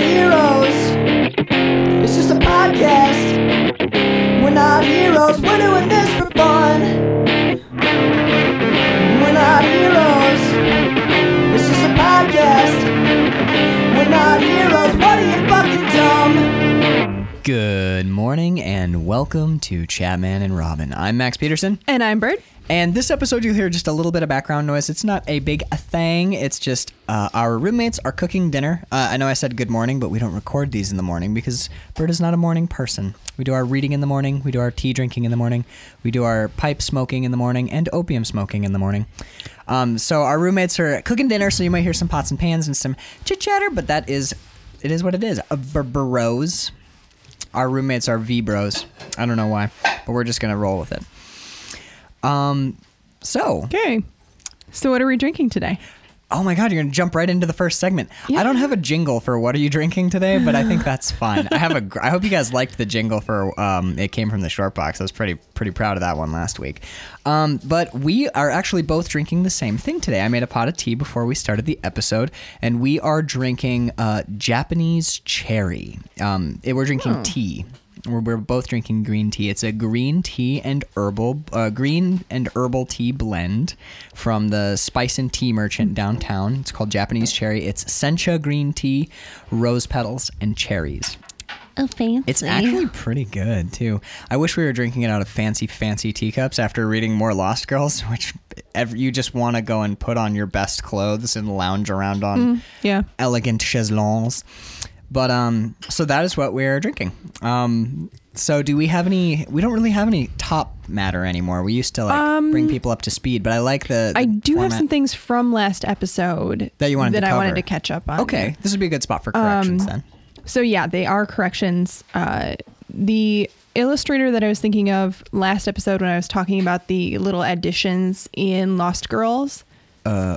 not morning and welcome to Chatman and Robin. I'm Max Peterson, And I'm Bird. and this episode you'll hear just a little bit of background noise. It's not a big thing. It's just uh, our roommates are cooking dinner. Uh, I know I said good morning, but we don't record these in the morning because Bird is not a morning person. We do our reading in the morning, we do our tea drinking in the morning, we do our pipe smoking in the morning, and opium smoking in the morning. Um, so our roommates are cooking dinner, so you might hear some pots and pans and some chit chatter, but that is, it is what it is. A bros. Our roommates are V bros. I don't know why, but we're just gonna roll with it. Um, so Okay. So what are we drinking today? Oh my god, you're gonna jump right into the first segment. I don't have a jingle for what are you drinking today, but I think that's fine. I have a. gr- I hope you guys liked the jingle for. Um, it came from the short box. I was pretty pretty proud of that one last week. Um, but we are actually both drinking the same thing today. I made a pot of tea before we started the episode, and we are drinking uh, Japanese cherry. Um, it- we're drinking tea. We're, we're both drinking green tea. It's a green tea and herbal, uh, green and herbal tea blend from the Spice and Tea Merchant downtown. It's called Japanese Cherry. It's sencha green tea, rose petals, and cherries. Oh, fancy. It's actually pretty good too. I wish we were drinking it out of fancy, fancy teacups after reading more Lost Girls, which ev you just want to go and put on your best clothes and lounge around on yeah. elegant chaiselongs. But um, so that is what we're drinking. Um, so do we have any? We don't really have any top matter anymore. We used to like bring people up to speed, but I like the. Um, I do have some things from last episode That you wanted that I wanted to catch up on. Okay, this would be a good spot for corrections then. So yeah, they are corrections. Uh, the illustrator that I was thinking of last episode when I was talking about the little additions in Lost Girls, Uh,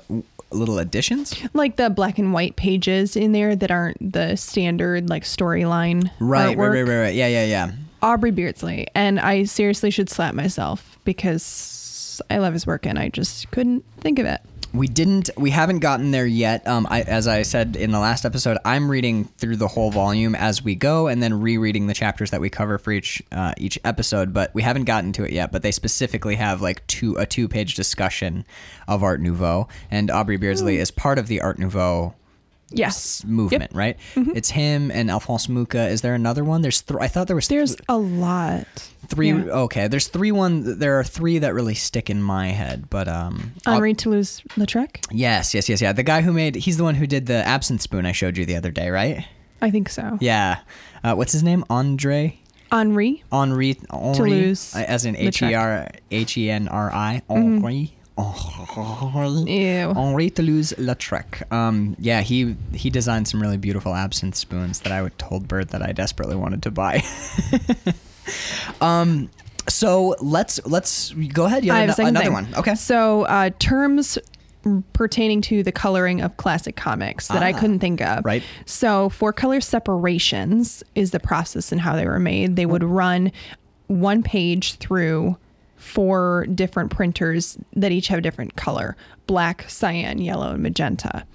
little additions. like the black and white pages in there that aren't the standard like storyline Right, right, right, right, right. Yeah, yeah, yeah. Aubrey Beardsley, and I seriously should slap myself because I love his work and I just couldn't think of it. We didn't. We haven't gotten there yet. Um, I, as I said in the last episode, I'm reading through the whole volume as we go, and then rereading the chapters that we cover for each uh, each episode. But we haven't gotten to it yet. But they specifically have like two a two page discussion of Art Nouveau, and Aubrey Beardsley is part of the Art Nouveau Yes. movement, right? It's him and Alphonse Mucha. Is there another one? There's th- I thought there was th- There's a lot. three. yeah. Okay, there's three. One. There are three that really stick in my head. But um, Henri Toulouse-Lautrec? Yes, yes, yes, yeah. The guy who made he's the one who did the absinthe spoon I showed you the other day, right? I think so. Yeah. Uh, what's his name? Andre Henri. Henri Henri Toulouse as in H E R H E N R I Henri Henri Ew. Henri Toulouse Lautrec. Um, yeah, he he designed some really beautiful absinthe spoons that I told Bird that I desperately wanted to buy. um, so let's let's go ahead. You I have, have a second another thing. one. Okay. So uh, terms pertaining to the coloring of classic comics that I Ah, couldn't think of. right. So four color separations is the process and how they were made. They would run one page through four different printers that each have a different color black cyan yellow and magenta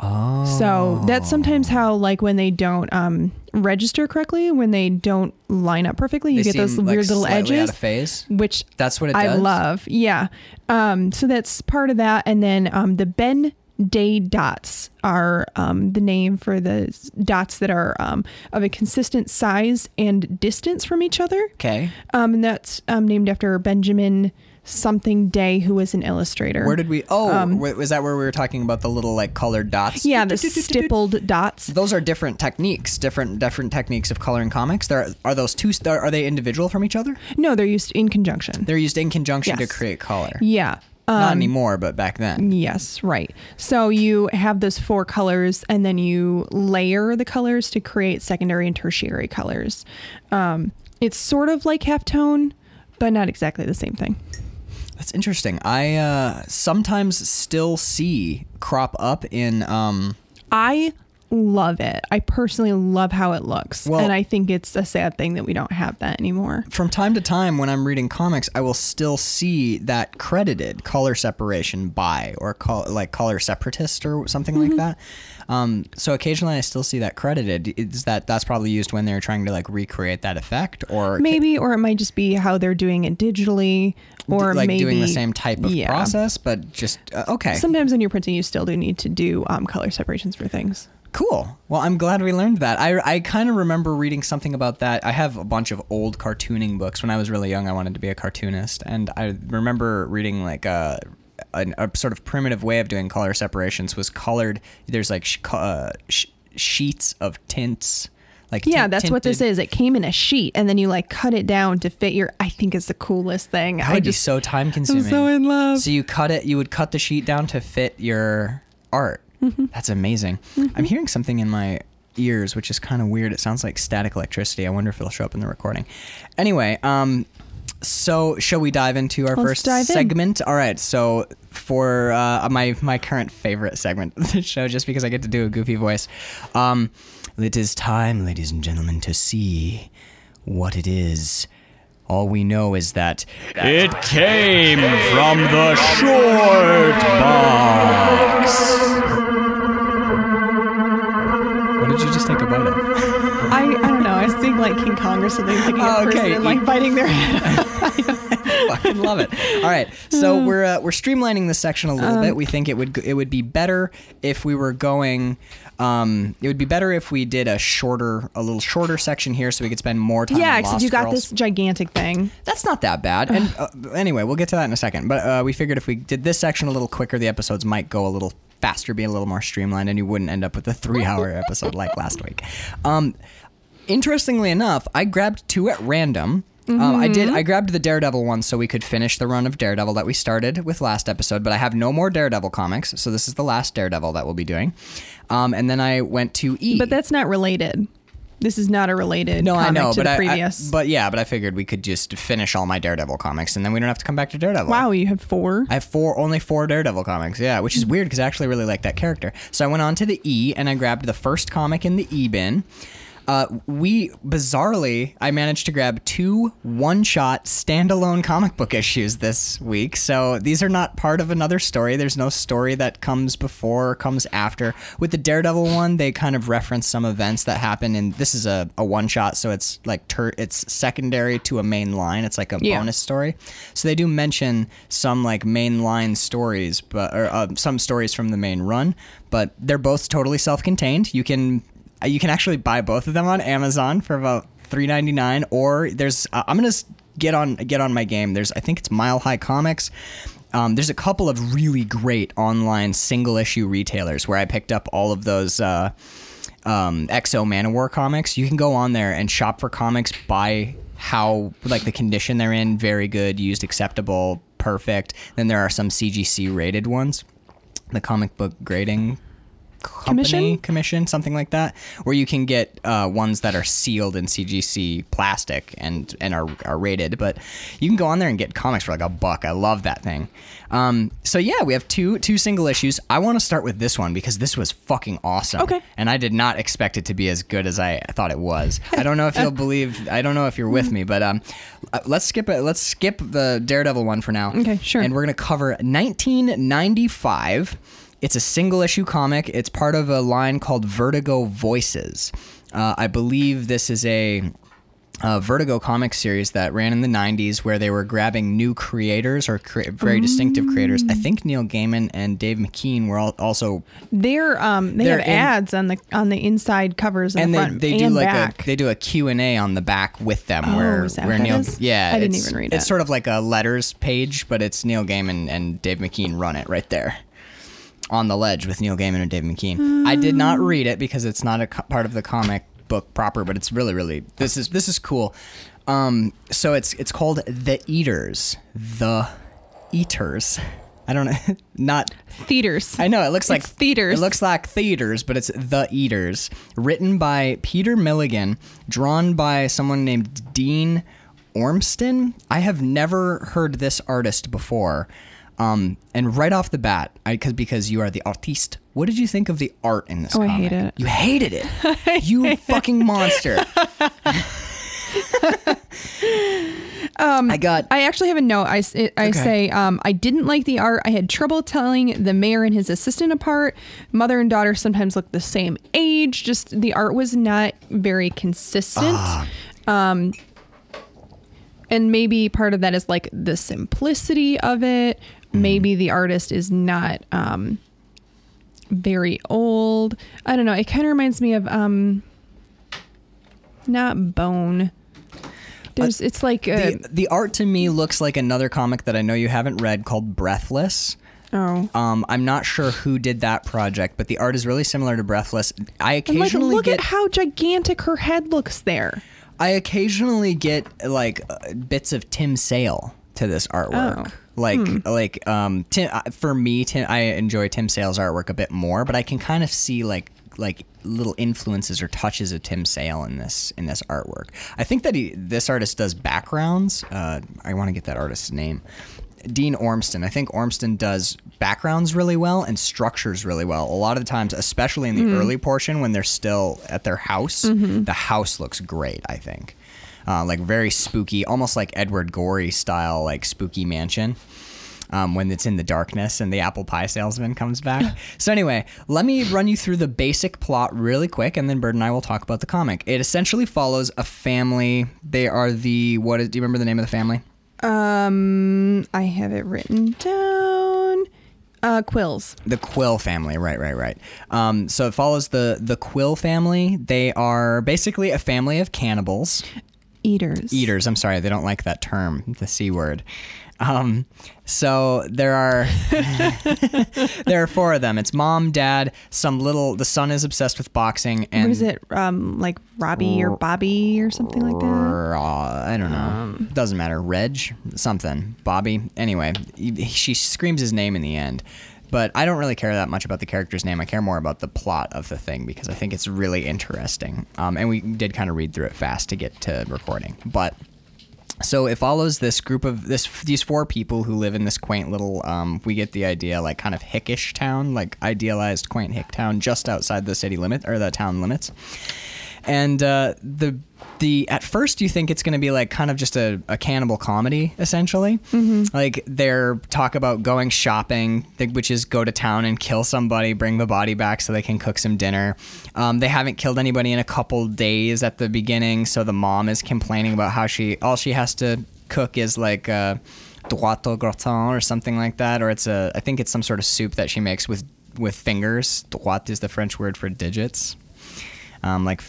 oh so that's sometimes how like when they don't um register correctly when they don't line up perfectly you They get those like, weird little edges out of phase. which That's what it I does? love. Yeah. Um, so that's part of that. And then um, the Ben Day dots are um, the name for the dots that are um, of a consistent size and distance from each other. Okay. Um, and that's um, named after Benjamin something Day, who was an illustrator. Where did we? Oh, wa- was that where we were talking about the little like colored dots? Um, yeah, the stippled dots. Those are different techniques, different different techniques of coloring comics. There are those two. Are are they individual from each other? No, they're used in conjunction. They're used in conjunction to create color. yeah. Not anymore, but back then. Yes, right. So you have those four colors, and then you layer the colors to create secondary and tertiary colors. Um, it's sort of like halftone, but not exactly the same thing. That's interesting. I uh, sometimes still see crop up in. Um, I love it. I personally love how it looks. Well- and I think it's a sad thing that we don't have that anymore. from time to time when I'm reading comics, I will still see that credited color separation by or call like color separatist or something Mm-hmm. like that. Um, so occasionally I still see that credited. Is that that's probably used when they're trying to like recreate that effect or Maybe, or it might just be how they're doing it digitally, or like maybe doing the same type of yeah. process, but just uh, okay. Sometimes when you're printing, you still do need to do um, color separations for things. Cool. Well, I'm glad we learned that. I, I kind of remember reading something about that. I have a bunch of old cartooning books. When I was really young, I wanted to be a cartoonist, and I remember reading like a, a, a sort of primitive way of doing color separations was colored. There's like sh- uh, sh- sheets of tints. Like Yeah, tint- that's what this is. It came in a sheet, and then you like cut it down to fit your. I think it's the coolest thing. That I would be so time consuming. so in love. So you cut it. You would cut the sheet down to fit your art. Mm-hmm. That's amazing. I'm hearing something in my ears, which is kind of weird. It sounds like static electricity. I wonder if it'll show up in the recording. Anyway, um, so shall we dive into our Let's first dive in. segment? All right. So for uh, my my current favorite segment of the show, just because I get to do a goofy voice, um, it is time, ladies and gentlemen, to see what it is. All we know is that it came from the short box. What did you just take a bite of? I, I don't know. I was thinking like King Kong or something, thinking Oh, of a person okay. and, like biting their head. fucking love it. All right, so we're uh, we're streamlining this section a little bit. We think it would it would be better if we were going. Um, it would be better if we did a shorter, a little shorter section here, so we could spend more time. yeah, except you got Girls. this gigantic thing. That's not that bad. And uh, anyway, we'll get to that in a second. But uh, we figured if we did this section a little quicker, the episodes might go a little faster, be a little more streamlined, and you wouldn't end up with a three-hour episode like last week. Um, interestingly enough, I grabbed two at random. Um, I did. I grabbed the Daredevil one so we could finish the run of Daredevil that we started with last episode. But I have no more Daredevil comics, so this is the last Daredevil that we'll be doing. Um, and then I went to E. But that's not related. This is not a related No, comic I know, to but the I, I- previous. but yeah, but I figured we could just finish all my Daredevil comics, and then we don't have to come back to Daredevil. wow, you had four. I have four, only four Daredevil comics. Yeah, which is weird because I actually really like that character. So I went on to the E and I grabbed the first comic in the E bin. Uh, we bizarrely, I managed to grab two one-shot standalone comic book issues this week. So these are not part of another story. There's no story that comes before or comes after. With the Daredevil one, they kind of reference some events that happen, and this is a, a one-shot, so it's like it's secondary to a main line. It's like a Yeah. bonus story. So they do mention some like main line stories, but or uh, some stories from the main run, but they're both totally self-contained. You can you can actually buy both of them on Amazon for about three ninety nine, or there's uh, I'm gonna get on get on my game. There's I think it's Mile High Comics. Um, there's a couple of really great online single issue retailers where I picked up all of those. Uh, um, XO Manowar comics, you can go on there and shop for comics by how like the condition they're in, very good, used, acceptable, perfect. Then there are some CGC rated ones, the comic book grading company Commission? commission something like that where you can get uh, ones that are sealed in cgc plastic and and are, are rated but you can go on there and get comics for like a buck i love that thing um, so yeah we have two two single issues i want to start with this one because this was fucking awesome Okay. and i did not expect it to be as good as i thought it was i don't know if you'll believe i don't know if you're with me but um, uh, let's skip it let's skip the daredevil one for now Okay, sure. and we're gonna cover 1995 it's a single issue comic. It's part of a line called Vertigo Voices. Uh, I believe this is a, uh Vertigo comic series that ran in the 90s where they were grabbing new creators or cre- very distinctive creators. I think Neil Gaiman and Dave McKean were al- also They're um they They're have in- ads on the on the inside covers and, and the they, front they do and like back. a they do a Q&A on the back with them Oh, where where Neil is? yeah I didn't it's- even read it's it. sort of like a letters page but it's Neil Gaiman and Dave McKean run it right there on the ledge with Neil Gaiman and Dave McKean. I did not read it because it's not a co- part of the comic book proper but it's really really this is this is cool. Um so it's it's called The Eaters. The Eaters. I don't know not theaters. I know it looks like It's theaters. It looks like theaters, but it's The Eaters. Written by Peter Milligan, drawn by someone named Dean Ormston. I have never heard this artist before. Um, and right off the bat, cause, because you are the artiste What did you think of the art in this Oh, I comic? hated it. You hated it. you fucking monster. I got Um, I actually have a note. I, it- I Okay. say um, I didn't like the art. I had trouble telling the mayor and his assistant apart. Mother and daughter sometimes look the same age. Just the art was not very consistent. Um, and maybe part of that is like the simplicity of it. Maybe the artist is not um, very old. I don't know. It kind of reminds me of um, not Bone. There's, it's like uh, the, the art to me looks like another comic that I know you haven't read called Breathless. oh. Um, I'm not sure who did that project, but the art is really similar to Breathless. I And like, occasionally look get at how gigantic her head looks there. I occasionally get like uh, bits of Tim Sale to this artwork. Oh. Like like um Tim for me Tim I enjoy Tim Sale's artwork a bit more, but I can kind of see like like little influences or touches of Tim Sale in this in this artwork. I think that he this artist does backgrounds. Uh, I want to get that artist's name. Dean Ormston. I think Ormston does backgrounds really well and structures really well. A lot of the times, especially in the early portion when they're still at their house, the house looks great, I think. Uh, like very spooky, almost like Edward Gorey style, like spooky mansion. Um, when it's in the darkness and the apple pie salesman comes back. so anyway, let me run you through the basic plot really quick, and then Bird and I will talk about the comic. It essentially follows a family. They are the what? Is, do you remember the name of the family? Um, I have it written down. Uh, Quills. The Quill family, right, right, right. Um, so it follows the the Quill family. They are basically a family of cannibals, Eaters. eaters. I'm sorry, they don't like that term, the c word. Um, so there are there are four of them. It's mom, dad, some little. The son is obsessed with boxing, and What is it? Um, like Robbie or Bobby or something like that. uh, I don't know. Doesn't matter. Reg, something. Bobby. Anyway, he- she screams his name in the end. But I don't really care that much about the character's name. I care more about the plot of the thing because I think it's really interesting. Um, and we did kind of read through it fast to get to recording. But so it follows this group of this these four people who live in this quaint little um, we get the idea like kind of hickish town like idealized quaint hick town just outside the city limit or the town limits and uh, the the at first you think it's going to be like kind of just a, a cannibal comedy essentially. Like they're talk about going shopping which is go to town and kill somebody bring the body back so they can cook some dinner. Um, they haven't killed anybody in a couple days at the beginning so the mom is complaining about how she all she has to cook is like uh, droite au gratin or something like that or it's a i think it's some sort of soup that she makes with with fingers. Droite is the french word for digits. Um, like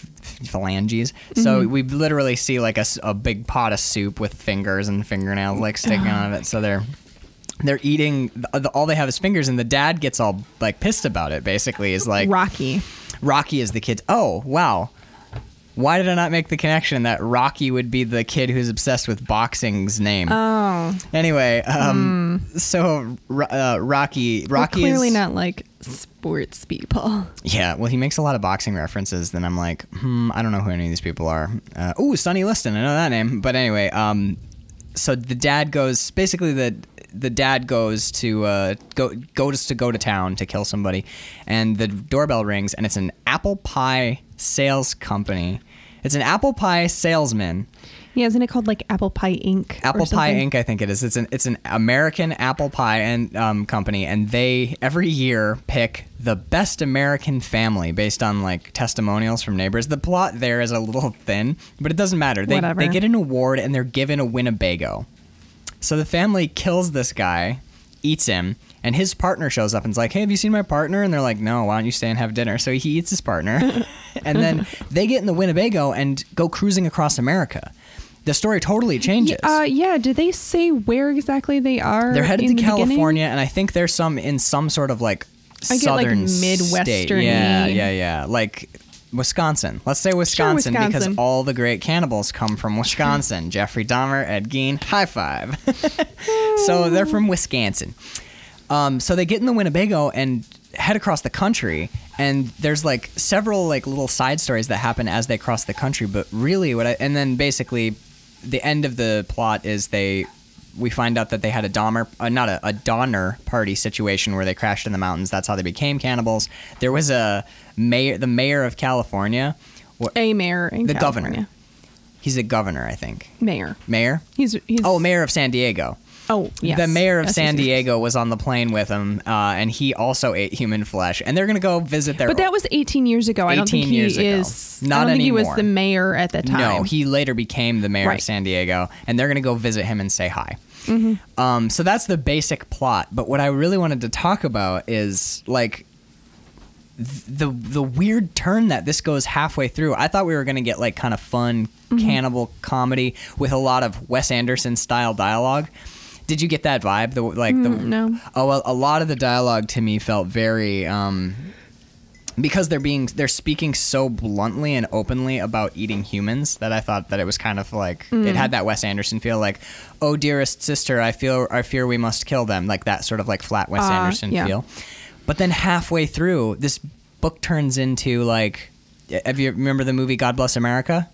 phalanges. So mm-hmm. we literally see like a, a big pot of soup with fingers and fingernails like sticking out of it. So they're they're eating. All they have is fingers, and the dad gets all like pissed about it. Basically, is like Rocky. Rocky is the kid. Oh wow. Why did I not make the connection that Rocky would be the kid who's obsessed with boxing's name? Oh, anyway, um, so uh, Rocky, we're Rocky clearly is not like sports people. yeah, well, he makes a lot of boxing references. Then I'm like, hmm, I don't know who any of these people are. Uh, ooh, Sonny Liston, I know that name. But anyway, um, so the dad goes. Basically, the the dad goes to uh, go goes to go to town to kill somebody, and the doorbell rings, and it's an apple pie sales company. It's an apple pie salesman. Yeah, isn't it called like Apple Pie Inc? Apple Pie? Inc. I think it is. It's an it's an American apple pie and um, company, and they every year pick the best American family based on like testimonials from neighbors. The plot there is a little thin, but it doesn't matter. They Whatever. they get an award and they're given a Winnebago. So the family kills this guy, eats him, and his partner shows up and's like, "Hey, have you seen my partner?" And they're like, "No, why don't you stay and have dinner?" So he eats his partner, and then they get in the Winnebago and go cruising across America. The story totally changes. Uh, yeah. Did they say where exactly they are? They're headed to the beginning? California, and I think there's some in some sort of like I get, like, southern state. Midwestern-y. Yeah, yeah, yeah. Like Wisconsin. Let's say Wisconsin, because Wisconsin. all the great cannibals come from Wisconsin. Jeffrey Dahmer, Ed Gein, high five. so they're from Wisconsin. Um, so they get in the Winnebago and head across the country, and there's like several like little side stories that happen as they cross the country. But really, what I and then basically, the end of the plot is they we find out that they had a Dahmer, uh, not a, a Donner party situation where they crashed in the mountains. That's how they became cannibals. There was a mayor, the mayor of California. wh- A mayor in The California. governor. He's a governor, I think. Mayor. Mayor. He's he's Oh, mayor of San Diego. Oh, yes. The mayor of Yes, San yes. Diego was on the plane with him, uh, and he also ate human flesh. And they're gonna go visit their. But that was 18 years ago. I don't think 18 he years ago. is. Not I don't think he was the mayor at the time. No, he later became the mayor Right. of San Diego, and they're gonna go visit him and say hi. Mm-hmm. Um, so that's the basic plot. But what I really wanted to talk about is like the the weird turn that this goes halfway through. I thought we were gonna get like kind of fun Mm-hmm. cannibal comedy with a lot of Wes Anderson style dialogue. Did you get that vibe? The like the Mm, no. Oh well, a lot of the dialogue to me felt very um, because they're being they're speaking so bluntly and openly about eating humans that I thought that it was kind of like Mm. it had that Wes Anderson feel like oh dearest sister I feel I fear we must kill them like that sort of like flat Wes Ah, Anderson yeah. feel but then halfway through this book turns into like have you remember the movie God Bless America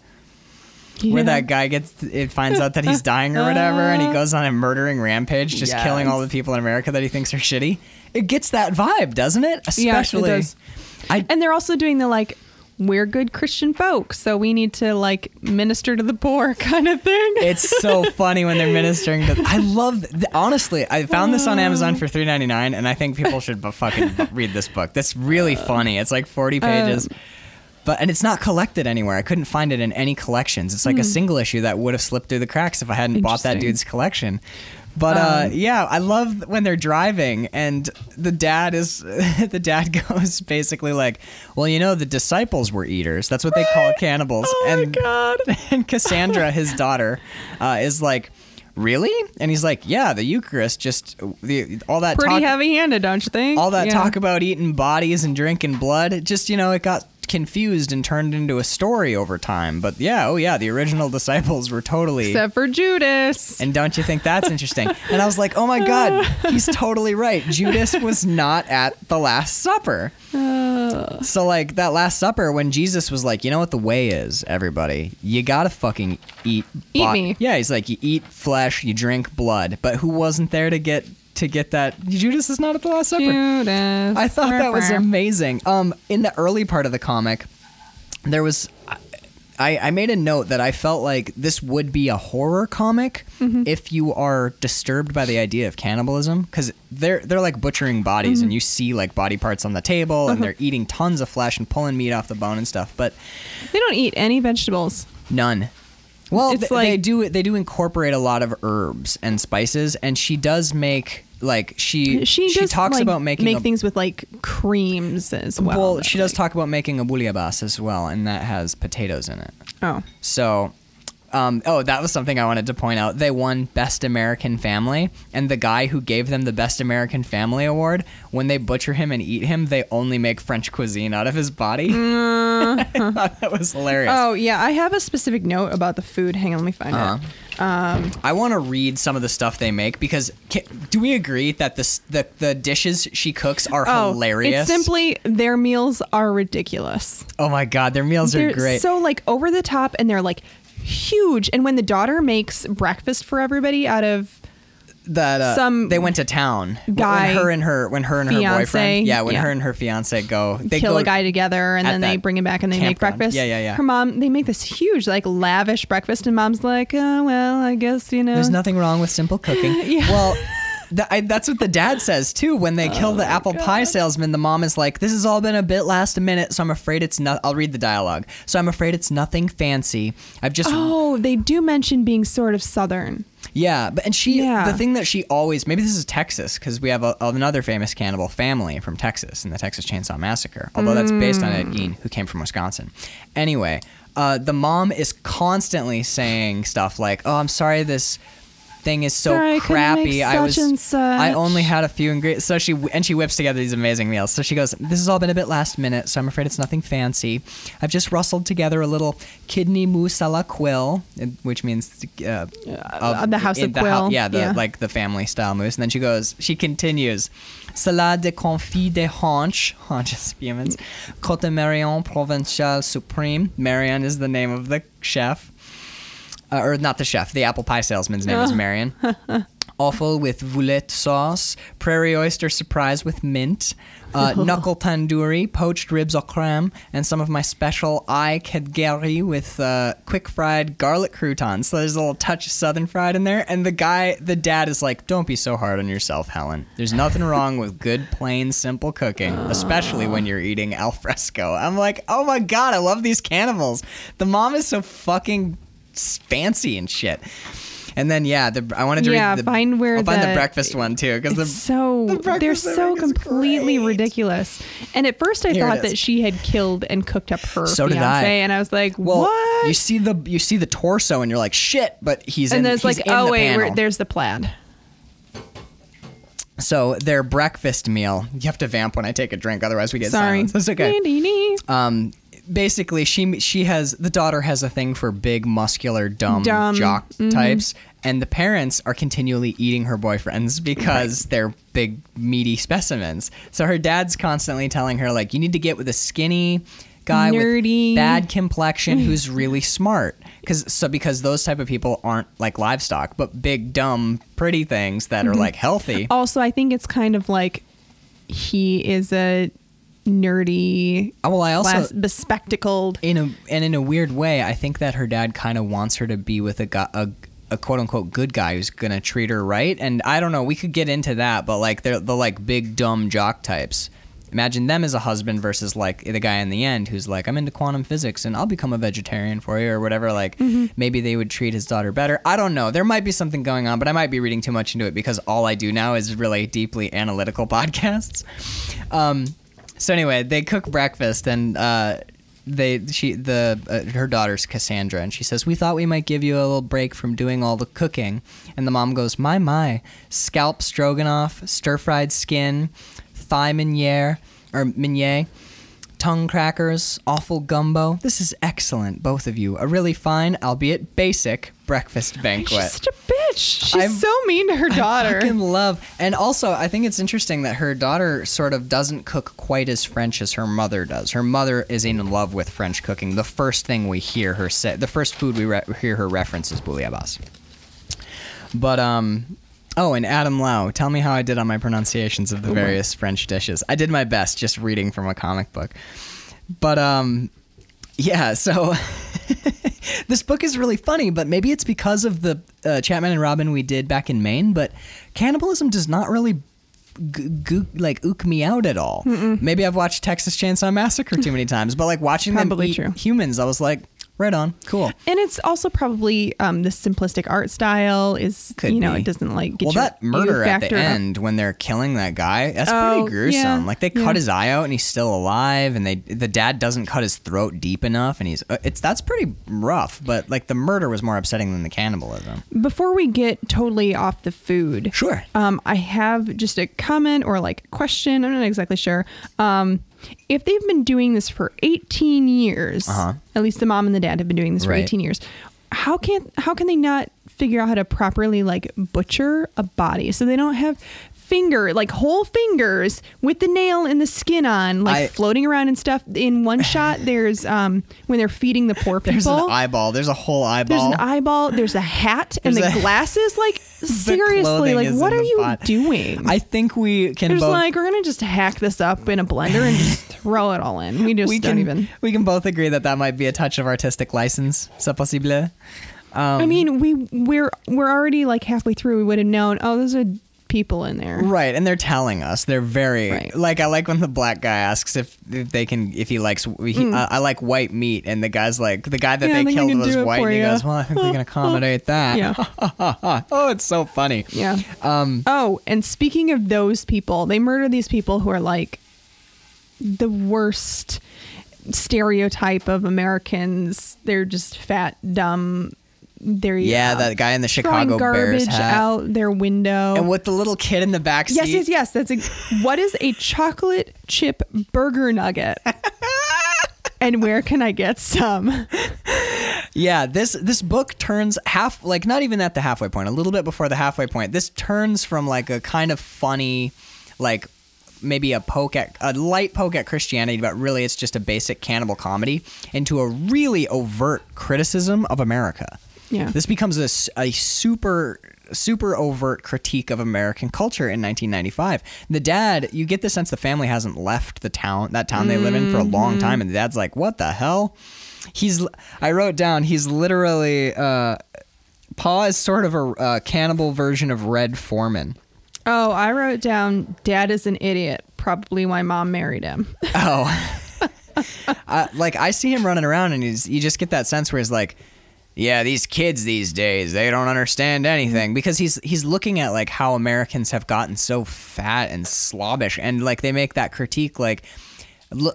where that guy gets it finds out that he's dying or whatever and he uh. goes on a murdering rampage just killing all the people in America that he thinks are shitty. It gets that vibe doesn't it? Yeah, it especially does. I And they're also doing the like, we're good Christian folk, so we need to like minister to the poor kind of thing. it's so funny when they're ministering to I love honestly I found this on Amazon uh. for 3.99 and I think people should fucking read this book. That's really uh. funny. It's like 40 pages but and it's not collected anywhere I couldn't find it in any collections it's like a single issue that would have slipped through the cracks if I hadn't bought that dude's collection but uh, yeah, I love when they're driving and the dad is the dad goes basically like, "Well, you know, the disciples were eaters. That's what they call cannibals." Oh my and God. and Cassandra, his daughter, uh, is like, "Really?" And he's like, "Yeah, the Eucharist, just the all that Pretty talk, heavy-handed, don't you think? all that Yeah. talk about eating bodies and drinking blood. It just you know, it got confused and turned into a story over time. But yeah, oh yeah, the original disciples were totally." Except for Judas. and don't you think that's interesting? And I was like, oh my God, he's totally right. Judas was not at the Last Supper. Uh. So, like, that Last Supper, when Jesus was like, you know what the way is, everybody? You gotta fucking eat. Eat me. Yeah, he's like, you eat flesh, you drink blood. But who wasn't there to get to get that? Judas is not at the Last Supper. Judas. I thought that was amazing. Um, in the early part of the comic, there was. I, I made a note that I felt like this would be a horror comic Mm-hmm. if you are disturbed by the idea of cannibalism because they're they're like butchering bodies Mm-hmm. and you see like body parts on the table Uh-huh. and they're eating tons of flesh and pulling meat off the bone and stuff but They don't eat any vegetables. None. Well, th- like- they do they do incorporate a lot of herbs and spices, and she does make like she She, does talks like, about making make a, things with like creams as well. well, she does like- talk about making a bouillabaisse as well, and that has potatoes in it. Oh, So, um, oh, that was something I wanted to point out. They won Best American Family, and the guy who gave them the Best American Family Award, when they butcher him and eat him, they only make French cuisine out of his body. I thought that was hilarious. oh yeah. I have a specific note about the food. Hang on, let me find Uh-huh. it. Um, I want to read some of the stuff they make because ca do we agree that this, the the dishes she cooks are Oh, hilarious? it's simply their meals are ridiculous. oh my god, their meals They're are great. so like over the top, and they're like huge. And when the daughter makes breakfast for everybody out of that uh, some they went to town guy, when her and her when her and her boyfriend yeah when yeah. her and her fiance go they kill go a guy together and then they bring him back and they make breakfast. Yeah, yeah, yeah. Her mom, they make this huge, like lavish breakfast, and mom's like, oh, well, I guess, you know. There's nothing wrong with simple cooking. Yeah. Well, I, that's what the dad says too. When they kill the Oh apple pie salesman, the mom is like, "This has all been a bit last minute, so I'm afraid it's not." I'll read the dialogue. So I'm afraid it's nothing fancy. I've just Oh, they do mention being sort of southern. yeah, but and she Yeah. the thing that she always maybe this is Texas because we have a, another famous cannibal family from Texas in the Texas Chainsaw Massacre. Although that's based on Mm. Ed Gein, who came from Wisconsin. Anyway, uh, the mom is constantly saying stuff like, "Oh, I'm sorry this." Thing is so Sorry, I crappy. make I was, I only had a few ingredients. So she and she whips together these amazing meals. So she goes, "This has all been a bit last minute, so I'm afraid it's nothing fancy. I've just rustled together a little kidney mousse à la quill, which means uh, Uh, the house of the quill. yeah, the Yeah. like the family style mousse. And then she goes, she continues, salade de confit de hanche, haunches humans, Côte de Marion Provençal Supreme. Marion is the name of the chef. Uh, or not the chef, the apple pie salesman's name is Marion. offal with voulette sauce, prairie oyster surprise with mint, uh, knuckle tandoori, poached ribs au creme, and some of my special I kedgeree with uh, quick fried garlic croutons. So there's a little touch of southern fried in there. And the guy, the dad, is like, "Don't be so hard on yourself, Helen. There's nothing wrong with good, plain, simple cooking, especially when you're eating al fresco." I'm like, "Oh my god, I love these cannibals." The mom is so fucking fancy and shit. And then yeah, the, I wanted to Yeah, read the find where I'll find the the- breakfast one too because the so the they're so completely great. ridiculous. And at first, I Here thought that she had killed and cooked up her So did fiance, I. and I was like, well, "What?" you see the you see the torso and you're like shit, but he's and in, he's like, "Oh the wait, there's the plaid." So their breakfast meal. You have to vamp when I take a drink, otherwise we get Sorry, silence. That's okay. Um, basically, she she has the daughter has a thing for big, muscular, dumb, Dumb, jock mhm. types, and the parents are continually eating her boyfriends because they're big, meaty specimens. So her dad's constantly telling her like, you need to get with a skinny guy Nerdy. with bad complexion who's really smart because so because those type of people aren't like livestock but big dumb pretty things that are Mm-hmm. like healthy Also, I think it's kind of like he is a nerdy, Oh, well i also glass- bespectacled. in a and in a weird way, I think that her dad kind of wants her to be with a guy, a, a quote unquote good guy who's gonna treat her right. And I don't know, we could get into that, but like they're the like big dumb jock types. Imagine them as a husband versus like the guy in the end who's like, I'm into quantum physics and I'll become a vegetarian for you or whatever. Like maybe they would treat his daughter better. I don't know. There might be something going on, but I might be reading too much into it because all I do now is really deeply analytical podcasts. Um, so anyway, they cook breakfast and uh, they she the uh, her daughter's Cassandra and she says we thought we might give you a little break from doing all the cooking. And the mom goes my my. Scalp stroganoff stir fried skin thigh meuniere or meunier tongue crackers awful gumbo this is excellent both of you a really fine albeit basic breakfast banquet She's such a bitch. She's I'm- so mean to her daughter. I fucking love. And also, I think it's interesting that her daughter sort of doesn't cook quite as French as her mother does. Her mother is in love with French cooking. The first thing we hear her say, the first food we re- hear her reference is bouillabaisse. But um. Oh, and Adam Lau, tell me how I did on my pronunciations of the various French dishes. I did my best just reading from a comic book. But um yeah, so this book is really funny, but maybe it's because of the uh, Chapman and Robin we did back in Maine. But cannibalism does not really g- g- like ook me out at all. Maybe I've watched Texas Chainsaw Massacre too many times, but like watching Probably them eat true. humans, I was like, right on, cool. And it's also probably um, the simplistic art style is Could you know be. it doesn't like get well, that murder at the up. end when they're killing that guy, that's Oh, pretty gruesome. yeah, like they yeah. cut his eye out and he's still alive, and they the dad doesn't cut his throat deep enough, and he's uh, it's that's pretty rough. But like the murder was more upsetting than the cannibalism. Before we get totally off the food, Sure. Um, I have just a comment or like question. I'm not exactly sure. Um, if they've been doing this for 18 years, Uh-huh. at least the mom and the dad have been doing this for Right. 18 years. How can how can they not figure out how to properly like butcher a body so they don't have finger like whole fingers with the nail and the skin on like I- floating around and stuff in one shot there's um when they're feeding the poor people There's an eyeball. There's a whole eyeball. there's an eyeball. There's a hat and There's the a- glasses. Like seriously, like what are you pot. doing? I think we can There's both. like we're gonna just hack this up in a blender and just throw it all in. We just we don't can even. we can both agree that that might be a touch of artistic license. C'est possible. I mean, we we're we're already like halfway through. We would have known. Oh, there's a people in there. Right, and they're telling us. They're very Right. like I like when the black guy asks if, if they can if he likes he, uh, I like white meat and the guy's like the guy that. Yeah, they killed was white and he goes, "Well, I think we can accommodate that." Yeah. oh, it's so funny. Yeah. Um Oh, and speaking of those people, they murder these people who are like the worst stereotype of Americans. They're just fat, dumb. They're yeah, uh, that guy in the Chicago Bears garbage hat. out their window. And with the little kid in the back seat. Yes, yes, yes. That's a. What is a chocolate chip burger nugget? and where can I get some? Yeah, this this book turns half like not even at the halfway point, a little bit before the halfway point. This turns from like a kind of funny, like maybe a poke at a light poke at Christianity, but really it's just a basic cannibal comedy into a really overt criticism of America. Yeah. This becomes a super super overt critique of American culture in 1995. The dad, you get the sense the family hasn't left the town, that town they live in for a long time and the dad's like, "What the hell?" He's I wrote down he's literally uh Pa is sort of a uh, cannibal version of Red Foreman. Oh, I wrote down dad is an idiot. Probably why mom married him. Oh. uh, like I see him running around and he's you just get that sense where he's like yeah, these kids these days, they don't understand anything because he's he's looking at like how Americans have gotten so fat and slobbish and like they make that critique like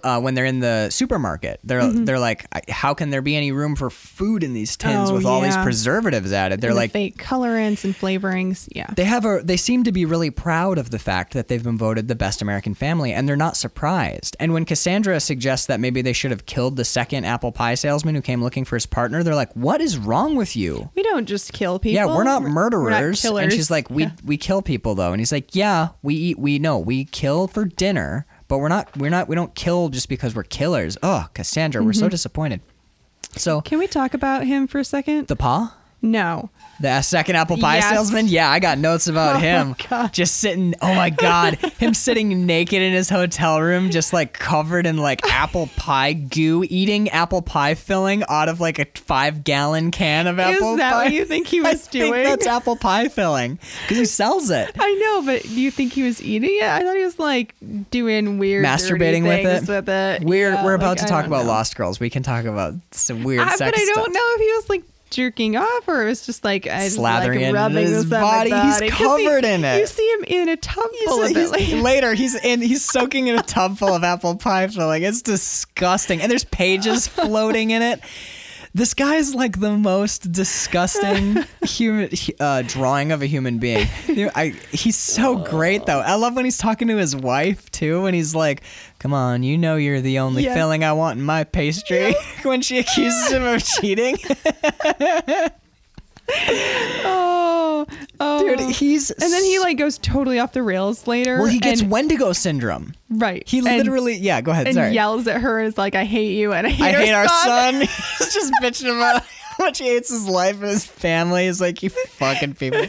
uh, when they're in the supermarket, they're they're like, how can there be any room for food in these tins Oh, with all these preservatives added? They're And the like, fake colorants and flavorings. Yeah. they have a they seem to be really proud of the fact that they've been voted the best American family and they're not surprised. And when Cassandra suggests that maybe they should have killed the second apple pie salesman who came looking for his partner, they're like, "What is wrong with you?" we don't just kill people. yeah, we're not murderers. We're not and she's like, "We Yeah. we kill people though." And he's like, "Yeah, we eat we know, we kill for dinner, but we're not we're not we don't kill just because we're killers." Oh, Cassandra, we're Mm-hmm. so disappointed. So, Can we talk about him for a second? the paw no. The second apple pie Yes. salesman? Yeah, I got notes about Oh him. Just sitting, oh my God, him sitting naked in his hotel room, just like covered in like apple pie goo, eating apple pie filling out of like a five gallon can of Is apple that pie. what you think he was I was think doing? that's apple pie filling because he sells it. I know, but do you think he was eating it? I thought he was like doing weird Masturbating with it. With it. We're Yeah, we're about like, to talk about know. Lost Girls. We can talk about some weird I, sex but I don't know if he was like jerking off or it was just like I just Slathering like rubbing his body. He's body. 'Cause he- covered in it. You see him in a tub full of He's- he's- Like, later, he's in. He's soaking in a tub full of apple pie filling. It's disgusting, and there's pages floating in it. This guy's like the most disgusting human uh, drawing of a human being. I, he's so great though. I love when he's talking to his wife too, when he's like, "Come on, you know you're the only Yeah. filling I want in my pastry." when she accuses him of cheating, oh, oh, dude, he's and then he like goes totally off the rails later. well, he gets and, Wendigo syndrome. right. He and- literally, yeah. Go ahead. and sorry. yells at her is like, "I hate you," and I hate, I our, hate our son. son. He's just bitching about how much he hates his life and his family. He's like, you fucking people.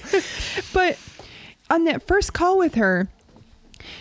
But on that first call with her,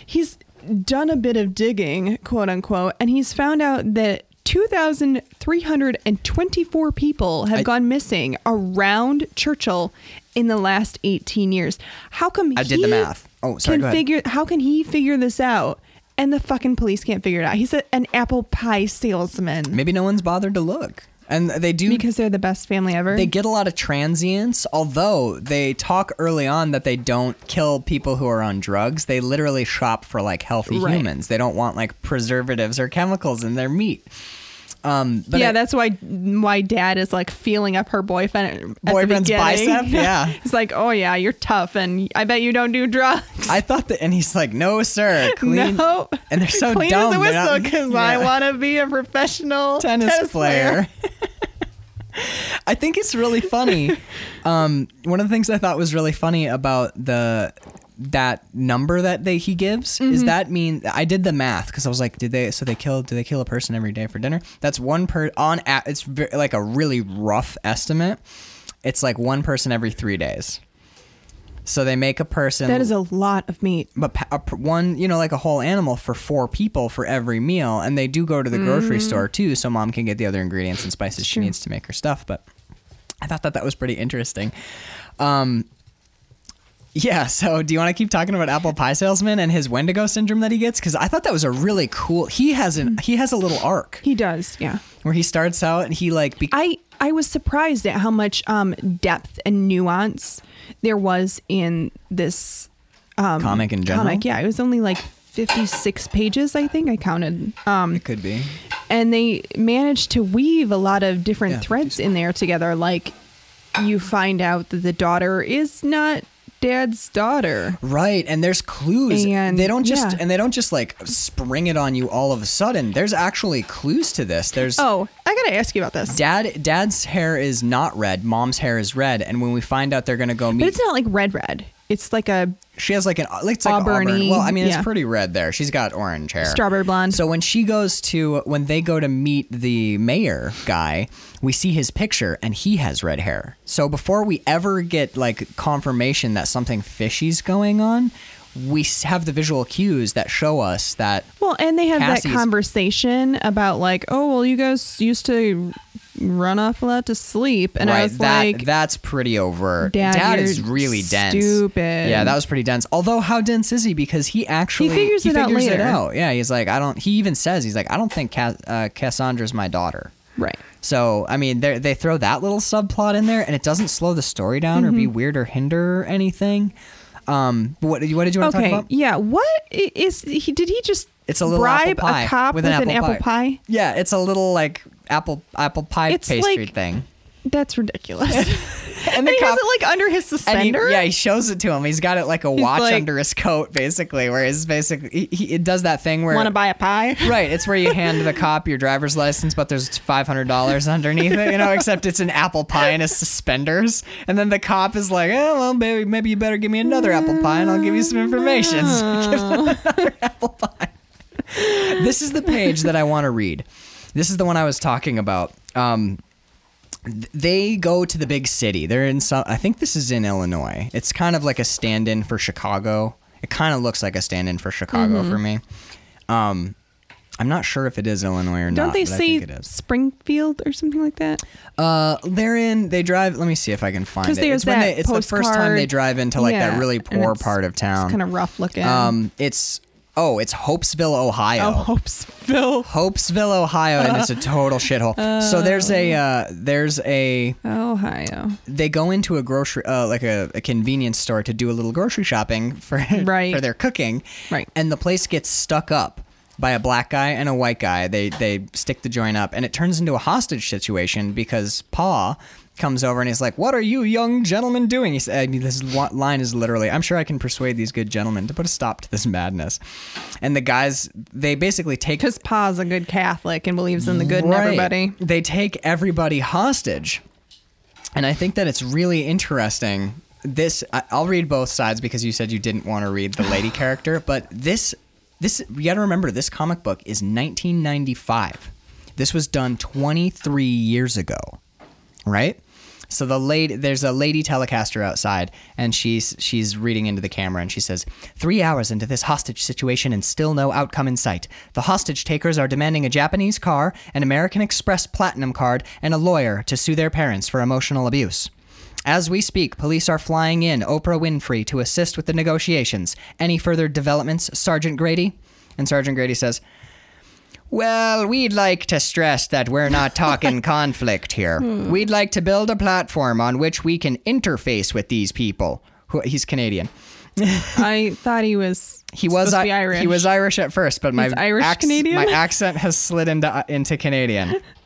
he's done a bit of digging, quote unquote, and he's found out that 2,324 people have I- gone missing around Churchill in the last 18 years. How come I did the he math. Oh, sorry, Can figure how can he figure this out? And the fucking police can't figure it out. He's a, an apple pie salesman Maybe no one's bothered to look. And they do because they're the best family ever. they get a lot of transients, although they talk early on that they don't kill people who are on drugs. They literally shop for like healthy Right. humans. They don't want like preservatives or chemicals in their meat. Um, but yeah, it- that's why why dad is like feeling up her boyfriend. The Boyfriend's bicep? Yeah. he's like, oh yeah, you're tough, and I bet you don't do drugs. I thought that, and he's like, "No, sir, clean." no, And they're so clean dumb. a They're whistle because I want to be a professional tennis, player. I think it's really funny. Um, one of the things I thought was really funny about the that number that they he gives Mm-hmm. is that mean I did the math because I was like, did they so they kill do they kill a person every day for dinner? That's one per on it's ve- like a really rough estimate. It's like one person every three days. So they make a person That is a lot of meat. but a, one, you know, like a whole animal for four people for every meal, and they do go to the grocery store too, so mom can get the other ingredients and spices she needs to make her stuff. But I thought that that was pretty interesting. Um, yeah. So, do you want to keep talking about apple pie salesman and his Wendigo syndrome that he gets? Because I thought that was a really cool. He has an he has a little arc He does, yeah. where he starts out and he like be- I I was surprised at how much um depth and nuance there was in this um comic in general. comic. Yeah, it was only like 56 pages, I think I counted. Um It could be. and they managed to weave a lot of different Yeah, threads in there together like you find out that the daughter is not dad's daughter Right, and there's clues. And- they don't just yeah. and they don't just like spring it on you all of a sudden. There's actually clues to this. There's oh i gotta ask you about this dad dad's hair is not red, mom's hair is red, and when we find out they're gonna go meet but it's not like red red it's like a she has like an uh, it's like auburn. Auburny, Well, I mean, yeah. it's pretty red there. She's got orange hair, Strawberry blonde. So when she goes to when they go to meet the mayor guy, we see his picture and he has red hair. So before we ever get like confirmation that something fishy's going on, we have the visual cues that show us that Well, and they have that conversation about like, oh, well, you guys used to run off a lot to sleep, and I right was that like, that's pretty overt. Dad, is you're really dense. stupid. Yeah, that was pretty dense. Although how dense is he? Because he actually he figures it out figures it out. Yeah, he's like I don't. He even says he's like I don't think Cass, uh, Cassandra's my daughter. right. So I mean, they they throw that little subplot in there, and it doesn't slow the story down or be Mm-hmm. weird or hinder anything. Um, but what what did you want to Okay, talk about? yeah. What is he? Did he just It's a little bribe apple pie a cop with, an, apple, pie? Yeah, it's a little like apple apple pie It's pastry like- thing. That's ridiculous. and, And the he has cop- it like under his And he, suspender. yeah, he shows it to him. He's got it like a watch like- under his coat, basically, where he's basically he, he it does that thing where Want to buy a pie? Right, it's where you hand the cop your driver's license, but there's five hundred dollars underneath it, you know. Except it's an apple pie and his suspenders, and then the cop is like, "Oh well, baby, maybe you better give me another apple pie, and I'll give you some information." So give him another apple pie. This is the page that I want to read. This is the one I was talking about. Um, they go to the big city. They're in some. I think this is in Illinois. It's kind of like a stand-in for Chicago. It kind of looks like a stand-in for Chicago Mm-hmm. for me. Um, I'm not sure if it is Illinois or not. Don't not. they but I say think it is. Springfield or something like that? Uh, they're in. They drive. Let me see if I can find it. It's when they. It's the first time they drive into like Yeah, that really poor part of town. It's kind of rough looking. Um, it's oh, it's Hopesville, Ohio. oh, Hopesville, Hopesville, Ohio, and it's a total shithole. so there's a uh, there's a Ohio. they go into a grocery uh, like a, a convenience store to do a little grocery shopping for Right. for their cooking. Right. And the place gets stuck up by a black guy and a white guy. They they stick the joint up and it turns into a hostage situation because Pa comes over and he's like, "What are you young gentlemen doing?" He said, I mean, this line is literally, "I'm sure I can persuade these good gentlemen to put a stop to this madness." And the guys they basically take Because Pa's a good Catholic and believes in the good in everybody. They take everybody hostage. And I think that it's really interesting. This I'll read both sides because you said you didn't want to read the lady character, but this this you got to remember this comic book is 1995. This was done 23 years ago. Right? So the lady, there's a lady telecaster outside, and she's she's reading into the camera, and she says, three hours into this hostage situation, and still no outcome in sight. The hostage takers are demanding a Japanese car, an American Express Platinum card, and a lawyer to sue their parents for emotional abuse. As we speak, police are flying in Oprah Winfrey to assist with the negotiations. Any further developments, Sergeant Grady? And Sergeant Grady says, well, we'd like to stress that we're not talking conflict here. Hmm. We'd like to build a platform on which we can interface with these people. He's Canadian. I thought he was. He was to be I- Irish. He was Irish at first, but my Irish Canadian? my accent has slid into into Canadian.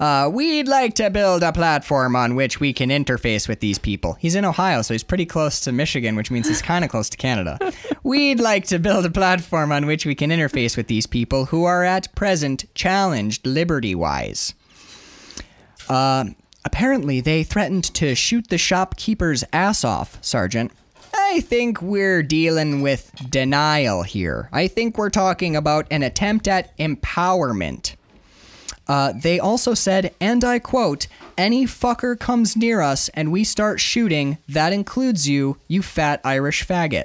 Uh, we'd like to build a platform on which we can interface with these people. He's in Ohio, so he's pretty close to Michigan, which means he's kind of close to Canada. We'd like to build a platform on which we can interface with these people who are at present challenged liberty wise. Uh, apparently, they threatened to shoot the shopkeeper's ass off, Sergeant. I think we're dealing with denial here. I think we're talking about an attempt at empowerment. Uh, they also said, and I quote, any fucker comes near us and we start shooting, that includes you, you fat Irish faggot.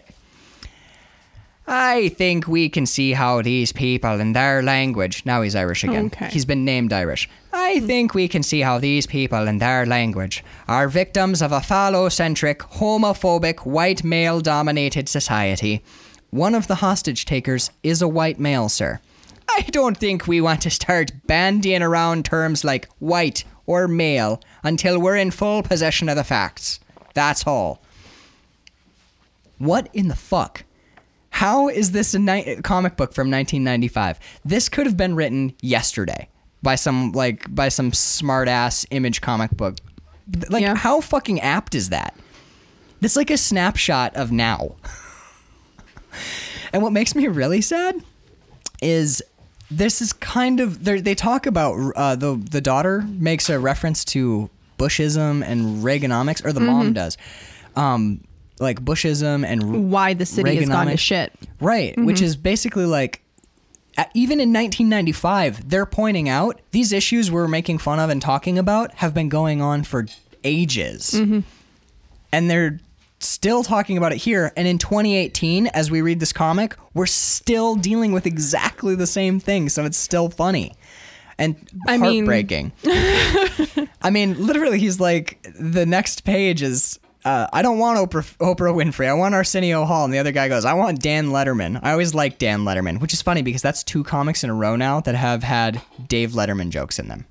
I think we can see how these people in their language, now he's Irish again. Okay. He's been named Irish. I think we can see how these people in their language are victims of a phallocentric, homophobic, white male dominated society. One of the hostage takers is a white male, sir. I don't think we want to start bandying around terms like white or male until we're in full possession of the facts. That's all. What in the fuck? How is this a ni- comic book from 1995? This could have been written yesterday by some like by some smart ass image comic book. Like Yeah. how fucking apt is that? It's like a snapshot of now. and what makes me really sad is this is kind of they're- talk about uh, the the daughter makes a reference to Bushism and Reaganomics, or the mom does. Um, like Bushism and Why the city has gone to shit. Right, which is basically like even in 1995, they're pointing out these issues we're making fun of and talking about have been going on for ages. And they're still talking about it here. And in 2018, as we read this comic, we're still dealing with exactly the same thing. So it's still funny and I mean- heartbreaking. I mean, literally, he's like, the next page is. Uh, I don't want Oprah, Oprah Winfrey. I want Arsenio Hall. And the other guy goes, I want Dan Letterman. I always like Dan Letterman, which is funny because that's two comics in a row now that have had Dave Letterman jokes in them.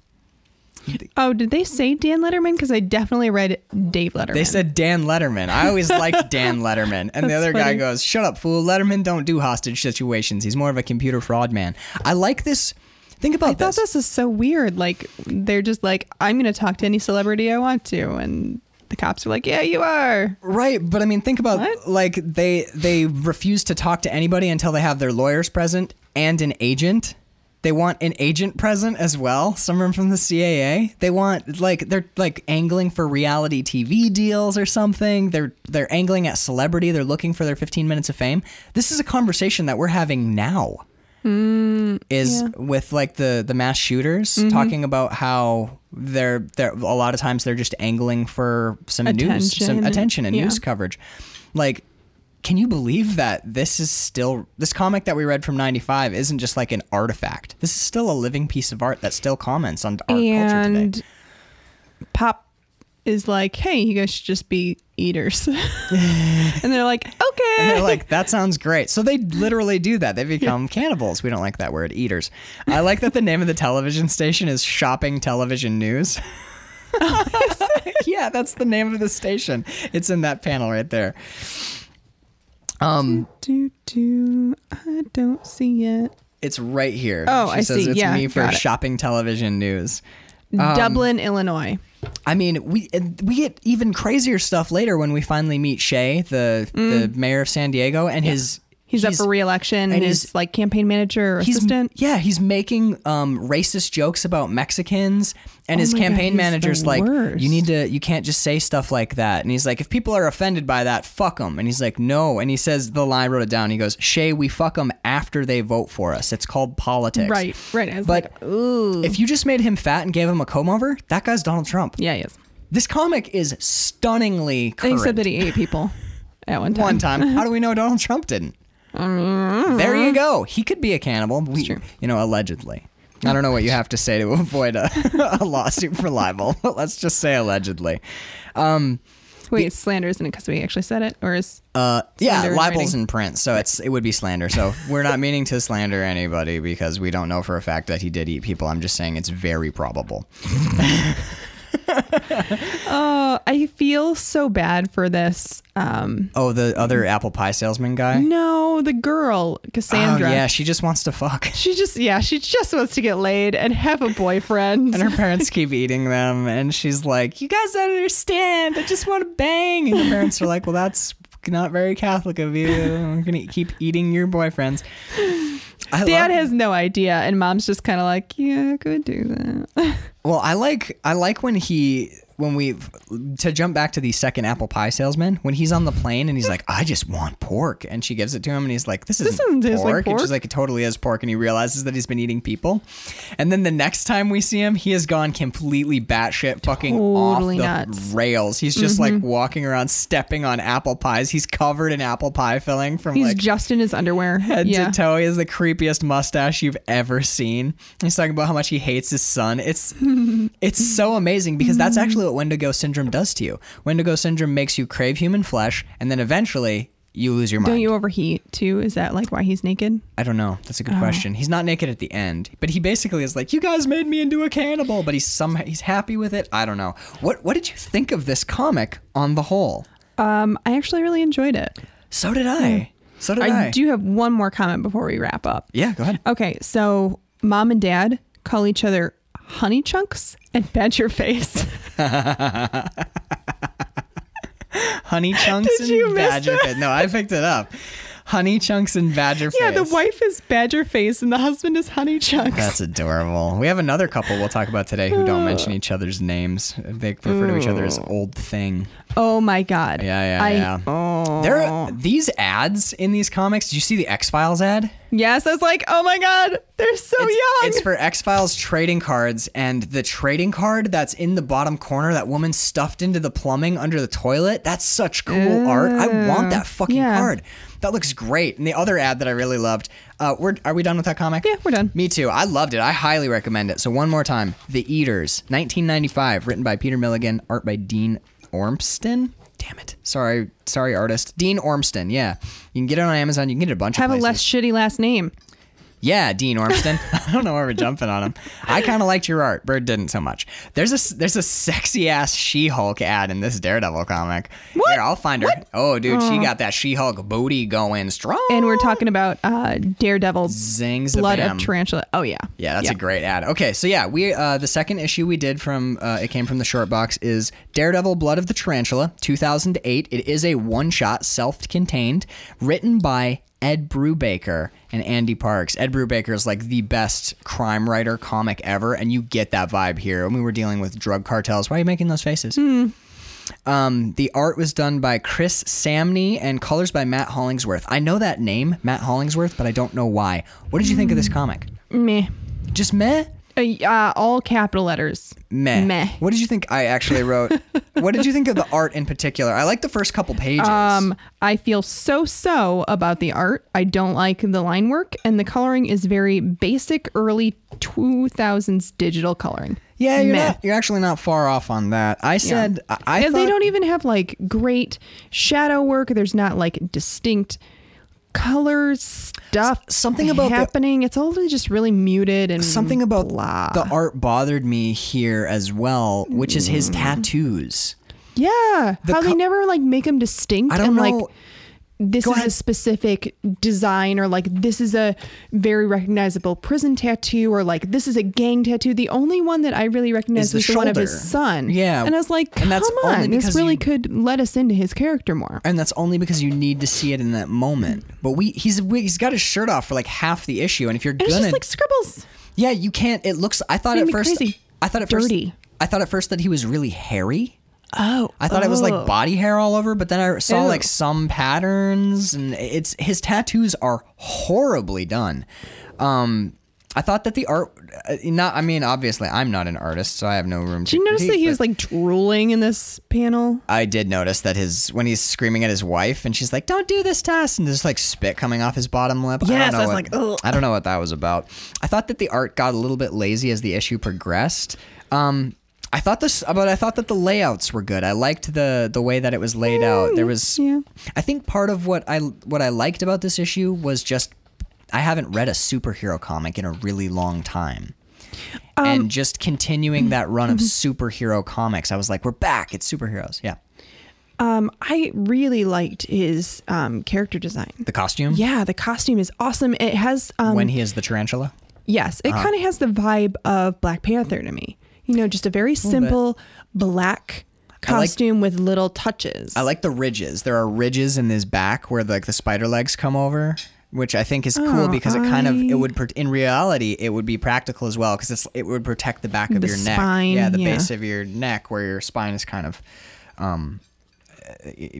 Oh, did they say Dan Letterman? Because I definitely read Dave Letterman. They said Dan Letterman. I always liked Dan Letterman. And the other guy goes, Shut up, fool. Letterman don't do hostage situations. He's more of a computer fraud man. I like this. Think about this. I thought this. this is so weird. Like they're just like, I'm going to talk to any celebrity I want to, and the cops are like, Yeah, you are. Right, but I mean, think about What? like they they refuse to talk to anybody until they have their lawyers present and an agent. They want an agent present as well, someone from the CAA. They want like they're like angling for reality TV deals or something. They're they're angling at celebrity. They're looking for their 15 minutes of fame. This is a conversation that we're having now. Mm, is yeah. with like the the mass shooters mm-hmm. talking about how they're they're a lot of times they're just angling for some news some Attention. attention and Yeah. news coverage like can you believe that this is still this comic that we read from 95 isn't just like an artifact. This is still a living piece of art that still comments on our culture and today Pop is like, Hey, you guys should just be eaters. and they're like, Okay. and they're like that sounds great. So they literally do that. They become cannibals. We don't like that word eaters. I like that the name of the television station is shopping television news. Yeah that's the name of the station. It's in that panel right there um do do. I don't see it. it's right here Oh, she I says see. it's Yeah, me for shopping television news Um, Dublin, Illinois. I mean, we we get even crazier stuff later when we finally meet Shay, the the mayor of San Diego, and his Mm. He's, up for re-election and he's- his like campaign manager or he's assistant. yeah he's making um, racist jokes about Mexicans and Oh his my God, campaign manager's like worst. you need to you can't just say stuff like that and he's like if people are offended by that fuck them and he's like no and he says the line I wrote it down he goes Shay we fuck them after they vote for us it's called politics Right, right. I was But like, ooh. if you just made him fat and gave him a comb over that guy's Donald Trump yeah, he is. this comic is stunningly And current he said that he ate people at one time. one time. How do we know Donald Trump didn't? There you go. He could be a cannibal. We, true. you know, allegedly. I don't know what you have to say to avoid a, a lawsuit for libel, but let's just say allegedly. Um, Wait, slander isn't it because we actually said it, or is uh, yeah, libel's writing. in print, so it's it would be slander. So we're not meaning to slander anybody because we don't know for a fact that he did eat people. I'm just saying it's very probable. Oh, I feel so bad for this. Um, Oh, the other apple pie salesman guy. no, the girl Cassandra. Oh, yeah, she just wants to fuck. She just yeah, she just wants to get laid and have a boyfriend. And her parents keep eating them, and she's like, "You guys don't understand. I just want to bang." And the parents are like, "Well, that's not very Catholic of you. I'm gonna keep eating your boyfriends." I Dad love- has no idea, and mom's just kind of like, yeah, I could do that. Well, I like I like when he when we to jump back to the second apple pie salesman when he's on the plane and he's like, "I just want pork," and she gives it to him, and he's like, "This isn't doesn't pork," like and she's like, "It totally is pork," and he realizes that he's been eating people, and then the next time we see him, he has gone completely batshit fucking Totally off the nuts. rails. He's just like Mm-hmm. walking around stepping on apple pies. He's covered in apple pie filling from He's like just in his underwear. head yeah. to toe. He has the creepiest mustache you've ever seen. He's talking about how much he hates his son. It's it's so amazing because that's actually what Wendigo syndrome does to you. Wendigo syndrome makes you crave human flesh, and then eventually you lose your mind. Don't you overheat too? Is that like why he's naked? I don't know. That's a Oh. good question. He's not naked at the end, but he basically is like, "You guys made me into a cannibal," but he's some he's happy with it. I don't know. What what did you think of this comic on the whole? Um, I actually really enjoyed it. So did I. So did I. I do have one more comment before we wrap up. Yeah, go ahead. Okay, so mom and dad call each other honey chunks and badger face. Honey chunks Did and badger face. No, I picked it up. Honey Chunks and Badger Face. Yeah, the wife is Badger Face and the husband is Honey Chunks. That's adorable. We have another couple we'll talk about today who don't uh. mention each other's names. They refer to each other as old thing. oh my god. Yeah, yeah, I, yeah. Oh. There are these ads in these comics. Did you see the X Files ad? Yes, I was like, oh my god, they're so It's, young. it's for X Files trading cards, and the trading card that's in the bottom corner, that woman stuffed into the plumbing under the toilet. That's such cool art. I want that fucking yeah. card. That looks great. And the other ad that I really loved. Uh, we're are we done with that comic? Yeah, we're done. Me too. I loved it. I highly recommend it. So one more time, The Eaters, 1995, written by Peter Milligan, art by Dean Ormston. Damn it. Sorry, sorry, artist. Dean Ormston. Yeah, you can get it on Amazon. You can get it a bunch Have of Have a less shitty last name. Yeah, Dean Ormston. I don't know why we're jumping on him. I kind of liked your art. Bird didn't so much. There's a there's a sexy ass She-Hulk ad in this Daredevil comic. What? Here, I'll find her. What? Oh, dude, she got that She-Hulk booty going strong. And we're talking about uh, Daredevil Zing Blood of Tarantula. Oh yeah. Yeah, that's a great ad. Okay, so yeah, we uh, the second issue we did from uh, it came from the short box is Daredevil: Blood of the Tarantula, 2008. It is a one shot, self contained, written by Ed Brubaker and Ande Parks. Ed Brubaker is like the best crime writer comic ever, and you get that vibe here. When we were dealing with drug cartels, why are you making those faces? Um, the art was done by Chris Samnee and colors by Matt Hollingsworth. I know that name, Matt Hollingsworth, but I don't know why. What did you think of this comic? Meh. Just meh? Uh, uh, all capital letters. Meh. Meh. What did you think I actually wrote? what did you think of the art in particular? I like the first couple pages. Um, I feel so so about the art. I don't like the line work, and the coloring is very basic, early 2000s digital coloring. yeah, you're meh. not. You're actually not far off on that. I said I, I And they don't even have like great shadow work. There's not like distinct color stuff. something about the- happening. it's all just really muted and something about blah. the art bothered me here as well, which is his mm. tattoos. Yeah, The how they never like make them distinct I don't and know. like this Go is ahead. a specific design or like this is a very recognizable prison tattoo or like this is a gang tattoo. The only one that I really recognized the was the one of his son. Yeah. and I was like, come And that's only on, this really you- could let us into his character more. And that's only because you need to see it in that moment. But we he's he's got his shirt off for like half the issue, and if you're And gonna just like scribbles. Yeah, you can't. It looks. I thought at first. crazy. I thought at Dirty. first. I thought at first that he was really hairy. Oh, I thought it was oh. like body hair all over, but then I saw Ew. like some patterns, and it's his tattoos are horribly done. Um, I thought that the art, uh, not. I mean, obviously, I'm not an artist, so I have no room. Did you notice that he was like drooling in this panel? I did notice that his when he's screaming at his wife and she's like, "Don't do this to us," and there's like spit coming off his bottom lip. Yes, I, don't know I was what- like, ugh. I don't know what that was about. I thought that the art got a little bit lazy as the issue progressed. Um, I thought this, but I thought that the layouts were good. I liked the the way that it was laid out. There was, yeah. I think part of what I what I liked about this issue was just I haven't read a superhero comic in a really long time. Um, and just continuing that run of superhero comics, I was like, "We're back! It's superheroes!" Yeah, Um, I really liked his um character design. the costume. Yeah, the costume is awesome. It has um when he is the tarantula. yes, it Uh-huh. kind of has the vibe of Black Panther to me. You know, just a very simple black I like- costume with little touches. I like the ridges. There are ridges in his back where like the spider legs come over, which I think is cool Oh, because it kind of it would in reality it would be practical as well because it's it would protect the back of The your spine, neck. Yeah, the yeah. base of your neck where your spine is kind of.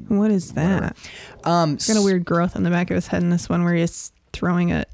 what is that? Um, Got a weird growth on the back of his head in this one where he's throwing a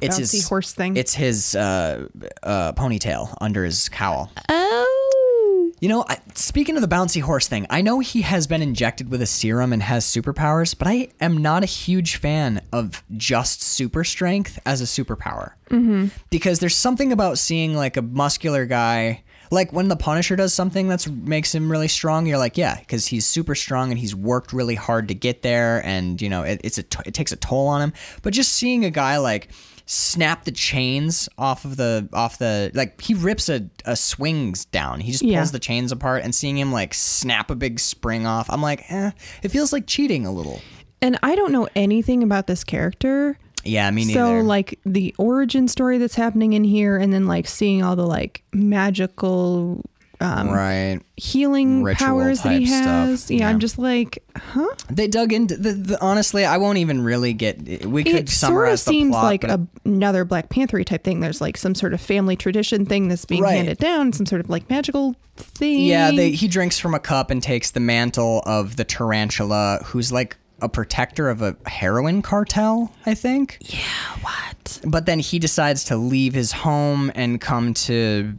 it's bouncy his horse thing. It's his uh, uh, ponytail under his cowl. oh, You know, I, speaking of the bouncy horse thing, I know he has been injected with a serum and has superpowers, but I am not a huge fan of just super strength as a superpower. Mm-hmm. Because there's something about seeing like a muscular guy, like when the Punisher does something that makes him really strong, you're like, yeah, because he's super strong and he's worked really hard to get there, and you know, it, it's a t- it takes a toll on him. But just seeing a guy like snap the chains off of the off the like he rips a, a swings down he just pulls Yeah. the chains apart and seeing him like snap a big spring off i'm like eh, it feels like cheating a little and I don't know anything about this character. Yeah me neither So like the origin story that's happening in here, and then like seeing all the like magical um, right. healing Ritual powers that he stuff, has. Yeah, yeah. I'm just like, huh? They dug into the, the honestly. I won't even really get. We could It sort of summarize seems plot, like a, another Black Panther type thing. There's like some sort of family tradition thing that's being Right. handed down, some sort of like magical thing. Yeah, they, he drinks from a cup and takes the mantle of the tarantula, who's like a protector of a heroin cartel, I think. Yeah, what? But then he decides to leave his home and come to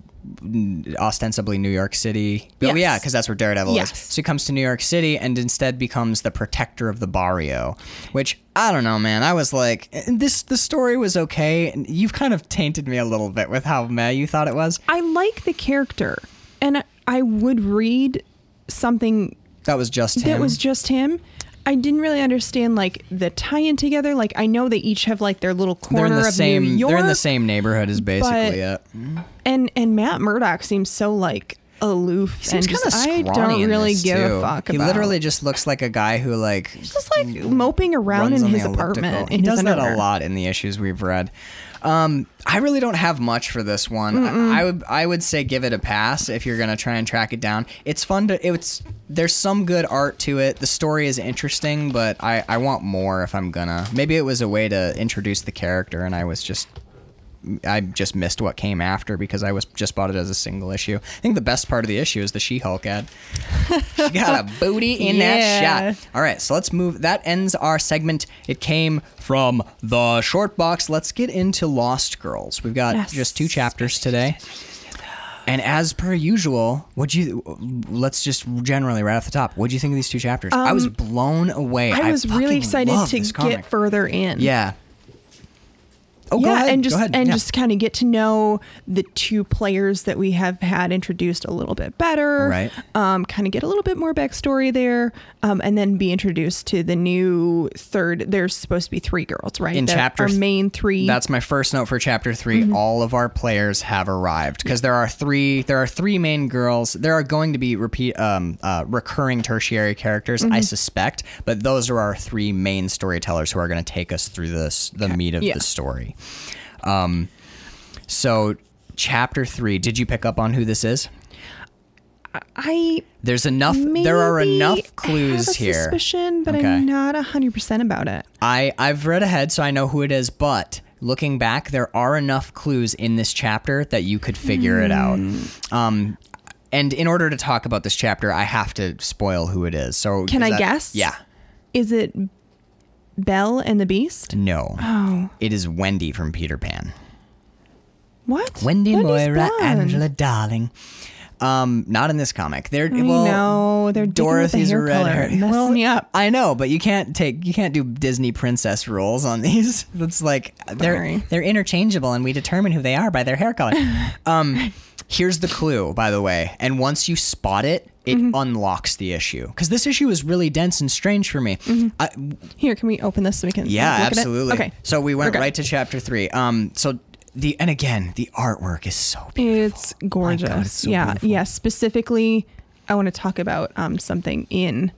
ostensibly New York City. Oh yeah, because that's where Daredevil Yes. is. So he comes to New York City and instead becomes the protector of the barrio. Which I don't know, man. I was like, eh, this the story was okay. and You've kind of tainted me a little bit with how meh you thought it was. I like the character, and I would read something That was just him. that was just him. I didn't really understand like the tie-in together. Like I know they each have like their little they're corner in the of same. New York, They're in the same neighborhood as basically but- it. and and Matt Murdock seems so like aloof He seems and kind of just, I don't really give too. a fuck about. He about. literally just looks like a guy who like just like moping around in his apartment. He his does that a lot in the issues we've read. Um, I really don't have much for this one. I, I would I would say give it a pass if you're gonna try and track it down. It's fun to it's there's some good art to it. The story is interesting, but I I want more if I'm gonna. Maybe it was a way to introduce the character, and I was just. I just missed what came after because I was just bought it as a single issue. I think the best part of the issue is the She-Hulk ad. she got a booty in Yeah. that shot. All right, so let's move. That ends our segment. It came from the short box. Let's get into Lost Girls. We've got Yes. just two chapters today. And as per usual, what you let's just generally right off the top, what do you think of these two chapters? I was blown away. Um, I was really excited to get further in. Yeah. Oh, yeah, and just and Yeah. just kind of get to know the two players that we have had introduced a little bit better. Right. Um, kind of get a little bit more backstory there, um, and then be introduced to the new third. There's supposed to be three girls, right? In That chapter our main three. That's my first note for chapter 3 Mm-hmm. All of our players have arrived because there are three. There are three main girls. There are going to be repeat, um, uh, recurring tertiary characters, Mm-hmm. I suspect, but those are our three main storytellers who are going to take us through this the meat of Yeah. the story. Um, so chapter three. Did you pick up on who this is? I There's enough. there are enough clues have a here. Suspicion, but Okay. I'm not hundred percent about it. I I've read ahead, so I know who it is. But looking back, there are enough clues in this chapter that you could figure it out. Hmm. Um, and in order to talk about this chapter, I have to spoil who it is. So Can I that- guess? Yeah. Is it Belle and the Beast? No. Oh, It is Wendy from Peter Pan. what? Wendy Wendy's Moira, blonde. Angela Darling. Um, not in this comic. They're I well, know, they're with the Dorothy's hair red color. hair. Messes well, me up. I know, but you can't take you can't do Disney princess rules on these. It's like they're Sorry. they're interchangeable, and we determine who they are by their hair color. um, here's the clue, by the way, and once you spot it, it Mm-hmm. unlocks the issue because this issue is really dense and strange for me. I, Here, can we open this so we can? yeah, look at it? absolutely. Okay. So we went right to chapter three. Um, so the and again, the artwork is so beautiful. It's gorgeous. God, it's so yeah, beautiful. yeah. Specifically, I want to talk about um something in.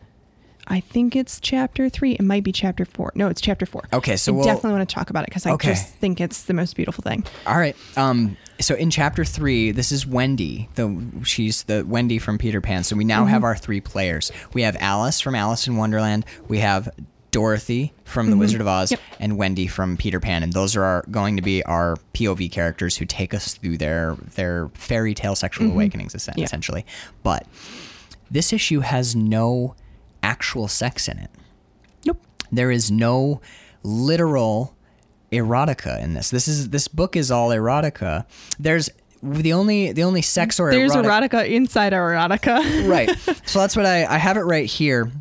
I think it's chapter three. It might be chapter four. No, it's chapter four. Okay, so I we'll- definitely want to talk about it because I Okay. just think it's the most beautiful thing. All right. Um. So in chapter three, this is Wendy. The she's the Wendy from Peter Pan. So we now have mm-hmm. our three players. We have Alice from Alice in Wonderland. We have Dorothy from The mm-hmm. Wizard of Oz, Yep. and Wendy from Peter Pan. And those are our, going to be our POV characters who take us through their their fairy tale sexual mm-hmm. awakenings, essen- Yeah. essentially. But this issue has no actual sex in it Nope. there is no literal erotica in this. This is this book is all erotica. There's the only the only sex or There's erotic, erotica inside erotica. right. So that's what I I have it right here.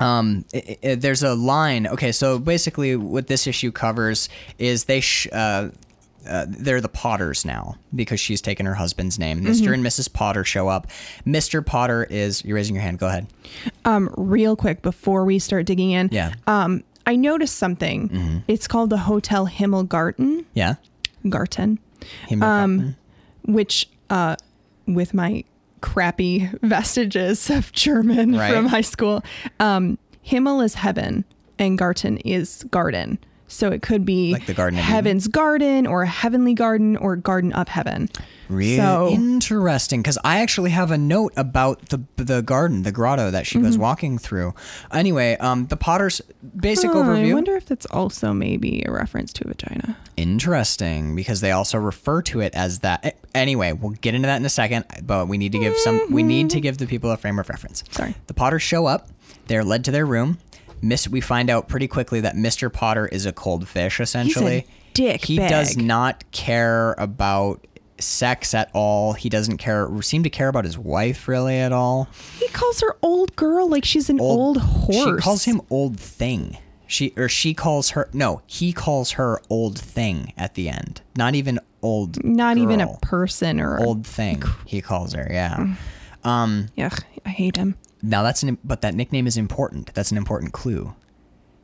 Um, i i there's a line. Okay, so basically, what this issue covers is they sh- uh, uh, they're the Potters now because she's taken her husband's name. mister and Mrs. Potter show up. Mr. Potter is you're raising your hand. Go ahead. Um, real quick before we start digging in. Yeah. Um, I noticed something. It's called the Hotel Himmelgarten. Yeah. Garten. Um, which uh, with my crappy vestiges of German Right. from high school, um, Himmel is heaven and Garten is garden. So it could be Like the Garden? Heaven's Garden or a Heavenly Garden or Garden of Heaven. Really So interesting because I actually have a note about the the garden, the grotto that she Mm-hmm. goes walking through. Anyway, um, the Potter's basic Huh, I wonder if that's also maybe a reference to a vagina. Interesting because they also refer to it as that. Anyway, we'll get into that in a second, but we need to give some. We need to give the people a frame of reference. Sorry. The Potters show up. They're led to their room. Miss, we find out pretty quickly that Mr. Potter is a cold fish. Essentially, dick He does not care about sex at all. He doesn't care. Seem to care about his wife really at all. He calls her old girl like she's an old, horse. She calls him old thing. She or she calls her no. He calls her old thing at the end. Not even old. not even a person or old thing. He calls her. Yeah. Um. Ugh, I hate him. Now that's an but that nickname is important. That's an important clue.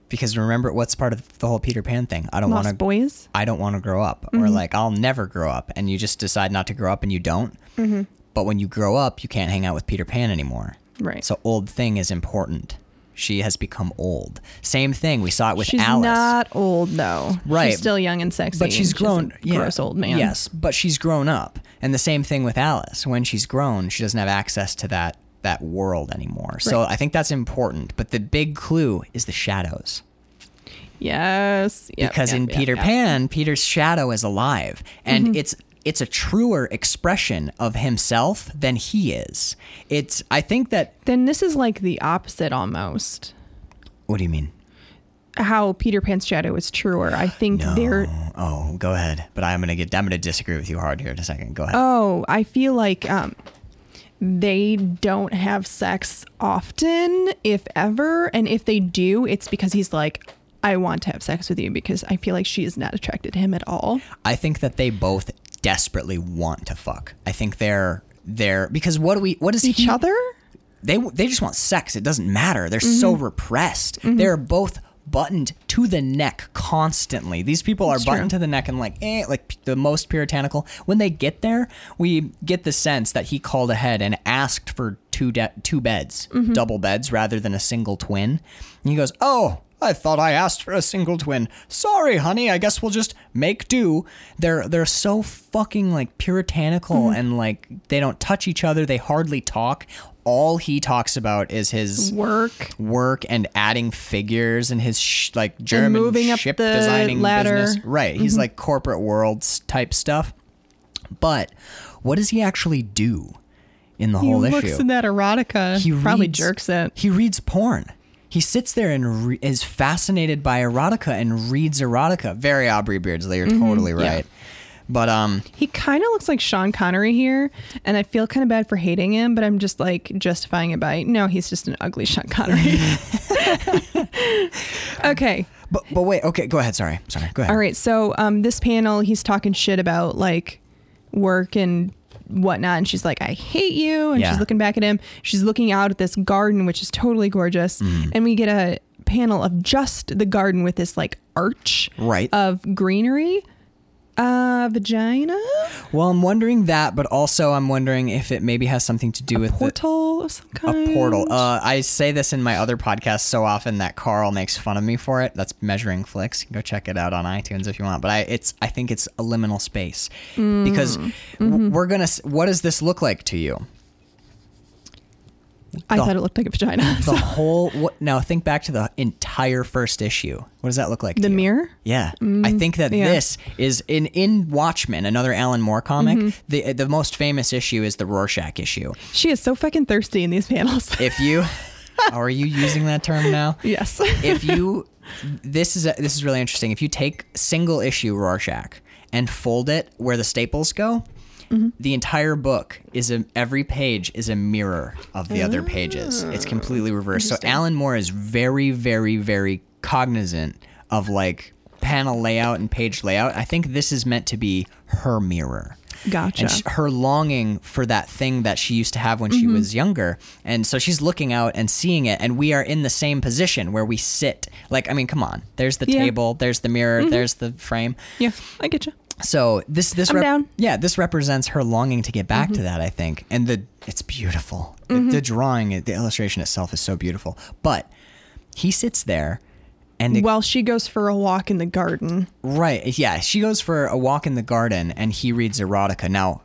Because remember what's part of the whole Peter Pan thing. I don't want Lost to. boys. I don't want to grow up, or mm-hmm. like I'll never grow up, and you just decide not to grow up, and you don't. Mm-hmm. But when you grow up, you can't hang out with Peter Pan anymore. Right. So old thing is important. She has become old. Same thing. We saw it with she's Alice. not old though. Right. She's still young and sexy. but she's grown. a gross old man. Yes, but she's grown up, and the same thing with Alice. When she's grown, she doesn't have access to that that world anymore. So I think that's important. But the big clue is the shadows. Yes. Yep, because yep, in yep, Peter. Pan, Peter's shadow is alive, and Mm-hmm. it's it's a truer expression of himself than he is. It's I think that. Then this is like the opposite almost. What do you mean? How Peter Pan's shadow is truer. I think they're. Oh, go ahead. But I'm gonna get. I'm gonna disagree with you hard here in a second. Go ahead. Oh, I feel like um, they don't have sex often, if ever. And if they do, it's because he's like, I want to have sex with you because I feel like she is not attracted to him at all. I think that they both desperately want to fuck. I think they're they're because what do we what is Each he, other? they they just want sex. It doesn't matter. They're so Mm-hmm. repressed. They're both buttoned to the neck constantly. These people are buttoned true. to the neck and like eh, like the most puritanical. When they get there, we get the sense that he called ahead and asked for two de- two beds, Mm-hmm. double beds rather than a single twin. And he goes, "Oh, I thought I asked for a single twin. Sorry, honey. I guess we'll just make do." They're they're so fucking like puritanical Mm-hmm. and like they don't touch each other. They hardly talk. All he talks about is his Work. work and adding figures and his sh- like German moving up ship designing ladder. Mm-hmm. business. Right. He's like corporate worlds type stuff. But what does he actually do in the He whole looks in that erotica. he probably reads- jerks it. He reads porn. He sits there and re- is fascinated by erotica and reads erotica. Very Aubrey Beardsley. You're totally Mm-hmm. yeah. But um, He kind of looks like Sean Connery here, and I feel kind of bad for hating him, but I'm just like justifying it by no, he's just an ugly Sean Connery. okay. but but wait. Okay, go ahead. Sorry, sorry. Go ahead. All right. So um, this panel, he's talking shit about like work and whatnot, and she's like, "I hate you," and Yeah. she's looking back at him. She's looking out at this garden, which is totally gorgeous, Mm. and we get a panel of just the garden with this like arch Right. of greenery. Uh, vagina, Well, I'm wondering that, but also I'm wondering if it maybe has something to do with the, portal of some kind. a portal. Uh, I say this in my other podcast so often that Carl makes fun of me for it. That's measuring flicks. You can go check it out on iTunes if you want. But I, it's I think it's a liminal space because w- we're gonna. What does this look like to you? I The- thought it looked like a vagina. The whole. What, now think back to the entire first issue. What does that look like? to the mirror. Yeah, mm, I think that yeah. this is in in Watchmen, another Alan Moore comic. Mm-hmm. The the most famous issue is the Rorschach issue. She is so fucking thirsty in these panels. If you, are you using that term now? yes. if you this is a, this is really interesting. If you take single issue Rorschach and fold it where the staples go, the entire book is a every page is a mirror of the other pages. It's completely reversed. So Alan Moore is very very very cognizant of like panel layout and page layout. I think this is meant to be her mirror Gotcha. and sh- her longing for that thing that she used to have when she Mm-hmm. was younger and so she's looking out and seeing it and we are in the same position where we sit like i mean come on there's the Yeah. Mm-hmm. table there's the mirror there's the frame yeah, I get you. So this this down. yeah this represents her longing to get back Mm-hmm. to that i think and the it's beautiful the drawing the illustration itself is so beautiful but he sits there And it- While she goes for a walk in the garden. Right. Yeah. She goes for a walk in the garden and he reads erotica. Now,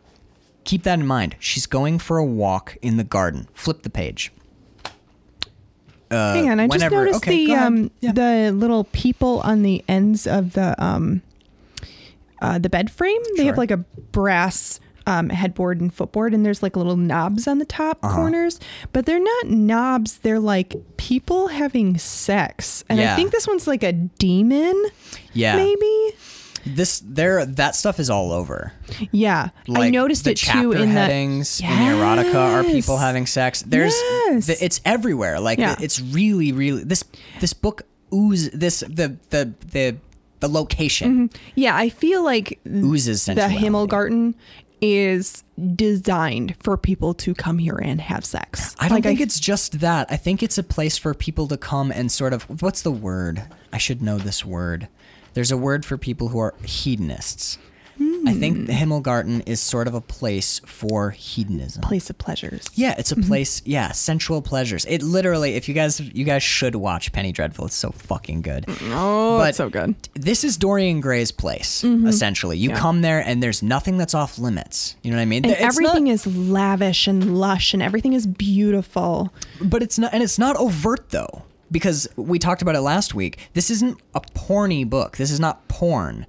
keep that in mind. She's going for a walk in the garden. Flip the page. Hang on, I just Uh, noticed okay, the um Yeah. the little people on the ends of the um uh the bed frame. They have like a brass um, headboard and footboard, and there's like little knobs on the top Uh-huh. corners, but they're not knobs. They're like people having sex, and Yeah. I think this one's like a demon. Yeah. maybe. This there that stuff is all over. Yeah, Like I noticed the it too in the headings in the erotica are people having sex. There's Yes. th- it's everywhere. Like Yeah. it's really really this this book ooze this the the the the location mm-hmm. Yeah, I feel like oozes the. Himmelgarten is designed for people to come here and have sex. I don't Like, think it's just that. I think it's a place for people to come and sort of what's the word? I should know this word. There's a word for people who are hedonists. I think the Himmelgarten is sort of a place for hedonism. place of pleasures. Yeah, it's a mm-hmm. place. Yeah, sensual pleasures. It literally, if you guys, you guys should watch Penny Dreadful. It's so fucking good. Mm, oh, But it's so good. This is Dorian Gray's place. Mm-hmm. Essentially, you come there and there's nothing that's off limits. You know what I mean? And It's not- everything is lavish and lush, and everything is beautiful. But it's not, and it's not overt though, because we talked about it last week. This isn't a porny book. This is not porn.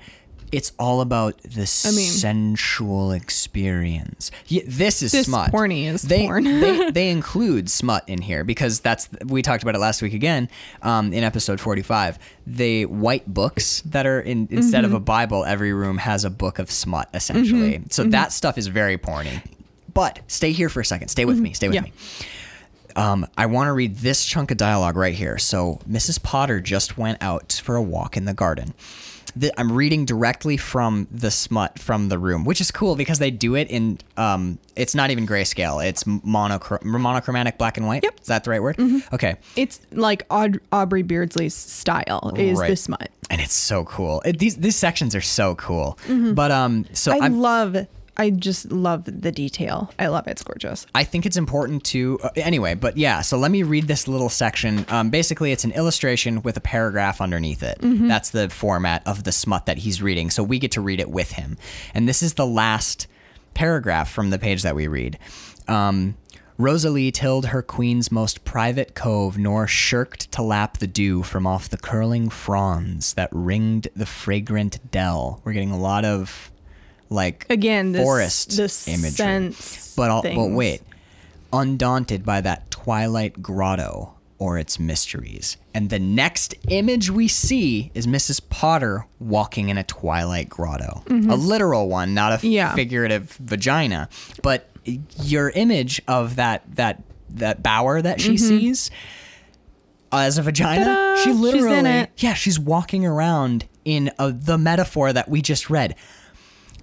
It's all about the mean- sensual experience. Yeah, this is This smut. porny is they, porn. they they include smut in here because that's we talked about it last week again um, in episode forty five. They white books that are in instead Mm-hmm. of a Bible, every room has a book of smut essentially. So Mm-hmm. that stuff is very porny. But stay here for a second. Stay with me. Stay with Yeah. me. Um, I want to read this chunk of dialogue right here. So, Mrs. Potter just went out for a walk in the garden. Th- I'm reading directly from the smut from the room, which is cool because they do it in. Um, it's not even grayscale. It's monochro- monochromatic black and white. Yep. Is that the right word? Okay. It's like Aud- Aubrey Beardsley's style is Right. the smut. And it's so cool. It, these these sections are so cool. But um, so Mm-hmm. I I'm, love. I just love the detail. I love it. It's gorgeous. I think it's important to uh, anyway, but yeah. So let me read this little section. Um, basically, it's an illustration with a paragraph underneath it. That's the format of the smut that he's reading. So we get to read it with him, and this is the last paragraph from the page that we read. Um, Rosalie tilled her queen's most private cove, nor shirked to lap the dew from off the curling fronds that ringed the fragrant dell. We're getting a lot of like Again, this, forest the imagery. sense. But I'll, but wait, undaunted by that twilight grotto or its mysteries. And the next image we see is Mrs. Potter walking in a twilight grotto. A literal one, not a Mm-hmm. Yeah. figurative vagina. But your image of that that that bower that she sees as a vagina, Mm-hmm. Ta-da! she She's in literally it. yeah, she's walking around in a, the metaphor that we just read.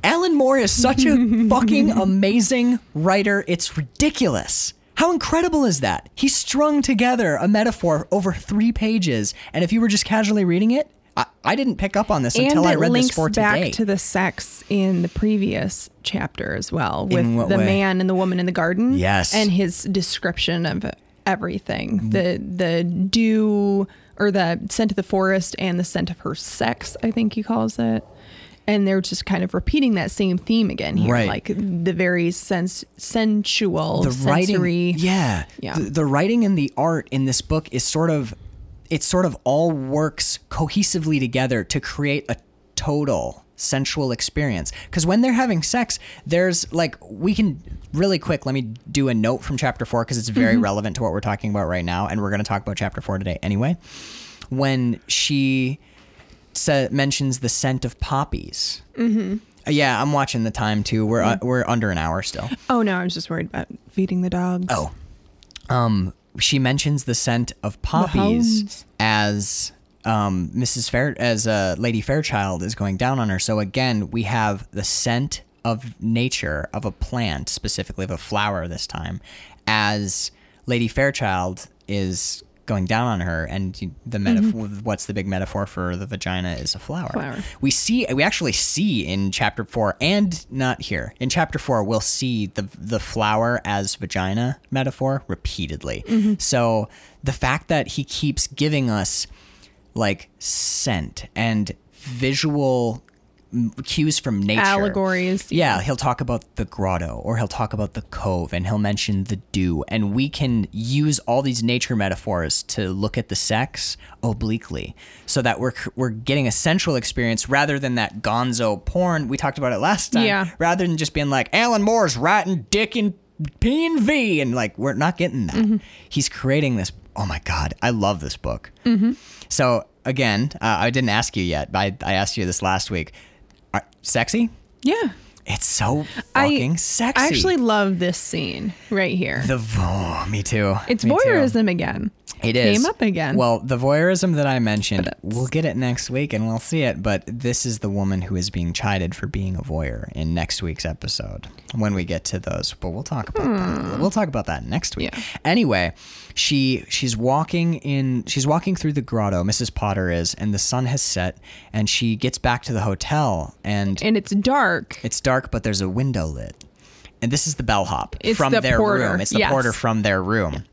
Alan Moore is such a fucking amazing writer. It's ridiculous. How incredible is that? He strung together a metaphor over three pages, and if you were just casually reading it, I, I didn't pick up on this And until I read links this for back today. to the sex in the previous chapter as well, with the way? man and the woman in the garden. Yes. and his description of everything mm. the the dew or the scent of the forest and the scent of her sex. I think he calls it. And they're just kind of repeating that same theme again here, Right. like the very sense sensual, the sensory. writing yeah, Yeah. The, the writing and the art in this book is sort of it sort of all works cohesively together to create a total sensual experience because when they're having sex there's like we can really quick let me do a note from chapter 4 because it's very mm-hmm. relevant to what we're talking about right now and we're going to talk about chapter 4 today anyway when she sa- mentions the scent of poppies mm-hmm. yeah i'm watching the time too we're uh, we're under an hour still Oh no, I was just worried about feeding the dogs. Oh. Um, she mentions the scent of poppies as um, Mrs. Fair as uh, Lady Fairchild is going down on her. So again, we have the scent of nature of a plant, specifically of a flower this time, as Lady Fairchild is going down on her and the mm-hmm. metaphor what's the big metaphor for the vagina is a flower. Flower. We see we actually see in chapter 4 and not here. In chapter 4 we'll see the the flower as vagina metaphor repeatedly. Mm-hmm. So the fact that he keeps giving us like scent and visual cues from nature. Allegories. Yeah, he'll talk about the grotto or he'll talk about the cove and he'll mention the dew. And we can use all these nature metaphors to look at the sex obliquely so that we're, we're getting a sensual experience rather than that gonzo porn. We talked about it last time. Yeah. Rather than just being like, Alan Moore's writing dick and P and V. And like, we're not getting that. He's creating this. Oh my God. I love this book. So again, uh, I didn't ask you yet, but I, I asked you this last week. Are, sexy? Yeah. It's so fucking I, sexy. I actually love this scene right here. the oh, me too. it's Me too. voyeurism again. It is Came up again. Well, the voyeurism that I mentioned, we'll get it next week and we'll see it. But this is the woman who is being chided for being a voyeur in next week's episode when we get to those. But we'll talk about that. We'll talk about that next week. Hmm. Yeah. Anyway, she she's walking in. She's walking through the grotto. Mrs. Potter is, and the sun has set, and she gets back to the hotel and and it's dark. it's dark, but there's a window lit. And this is the bellhop It's from the their porter, room. It's the yes. porter from their room.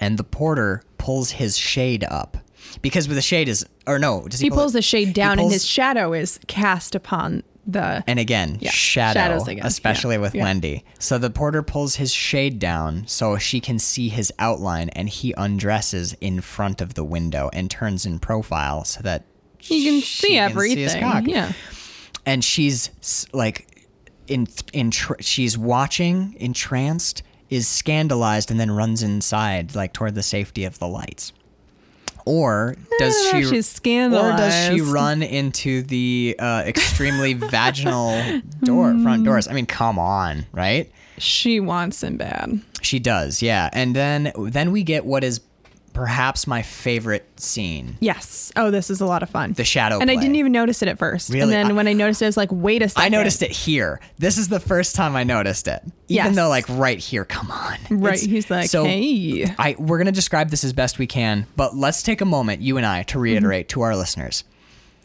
And the porter pulls his shade up. Because with the shade is or no, does he, He pull pulls the shade down, and his shadow is cast upon the. and again, Yeah, shadow, shadows again. especially Yeah, with yeah. Wendy. So the porter pulls his shade down so she can see his outline, and he undresses in front of the window and turns in profile so that you can she see everything. yeah. and she's like in in tr- she's watching entranced is scandalized and then runs inside like toward the safety of the lights or does she she's or does she run into the uh, extremely vaginal door front doors? I mean come on right? She wants him bad. she does yeah. And then then we get what is perhaps my favorite scene Yes. Oh, this is a lot of fun. The shadow And I didn't even notice it at first. Really? And then I- when I noticed it, I was like, wait a second. I noticed it here. This is the first time I noticed it. Even Yes. though, like, right here, come on. Right. It's- He's like, so hey. I we're gonna describe this as best we can, but let's take a moment, you and I, to reiterate mm-hmm. to our listeners: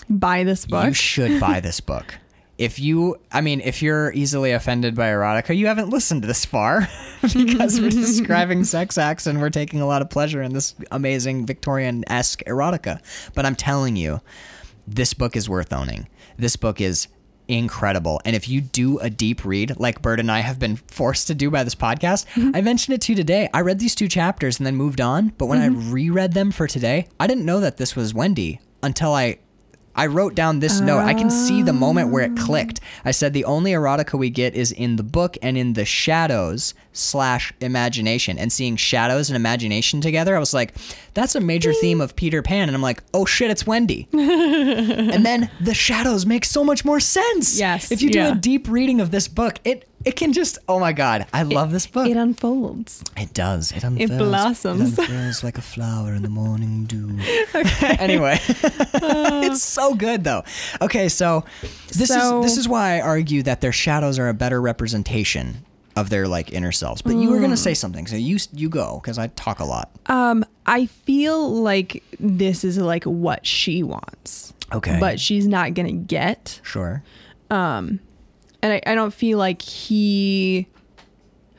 Buy this book. you should buy this book. If you, I mean, if you're easily offended by erotica, you haven't listened this far because we're describing sex acts and we're taking a lot of pleasure in this amazing Victorian esque erotica. But I'm telling you, this book is worth owning. This book is incredible. And if you do a deep read, like Bird and I have been forced to do by this podcast, mm-hmm. I mentioned it to you today. I read these two chapters and then moved on. But when I mm-hmm. reread them for today, I didn't know that this was Wendy until I I wrote down this note. I can see the moment where it ah. clicked. I said the only erotica we get is in the book and in the shadows slash imagination. And seeing shadows and imagination together, I was like, that's a major theme of Peter Pan. And I'm like, oh shit, it's Wendy. and then the shadows make so much more sense. Yes, If you do yeah. a deep reading of this book, it it can just oh my god, I love this book. it unfolds. It does. It unfurls. blossoms. It like a flower in the morning dew. Okay. Anyway, uh. it's so good though. Okay, so this So- is this is why I argue that their shadows are a better representation of their like inner selves. But you were gonna say mm. something, so you you go because I talk a lot. Um, I feel like this is like what she wants. Okay. But she's not gonna get. Sure. Um, And I, I don't feel like he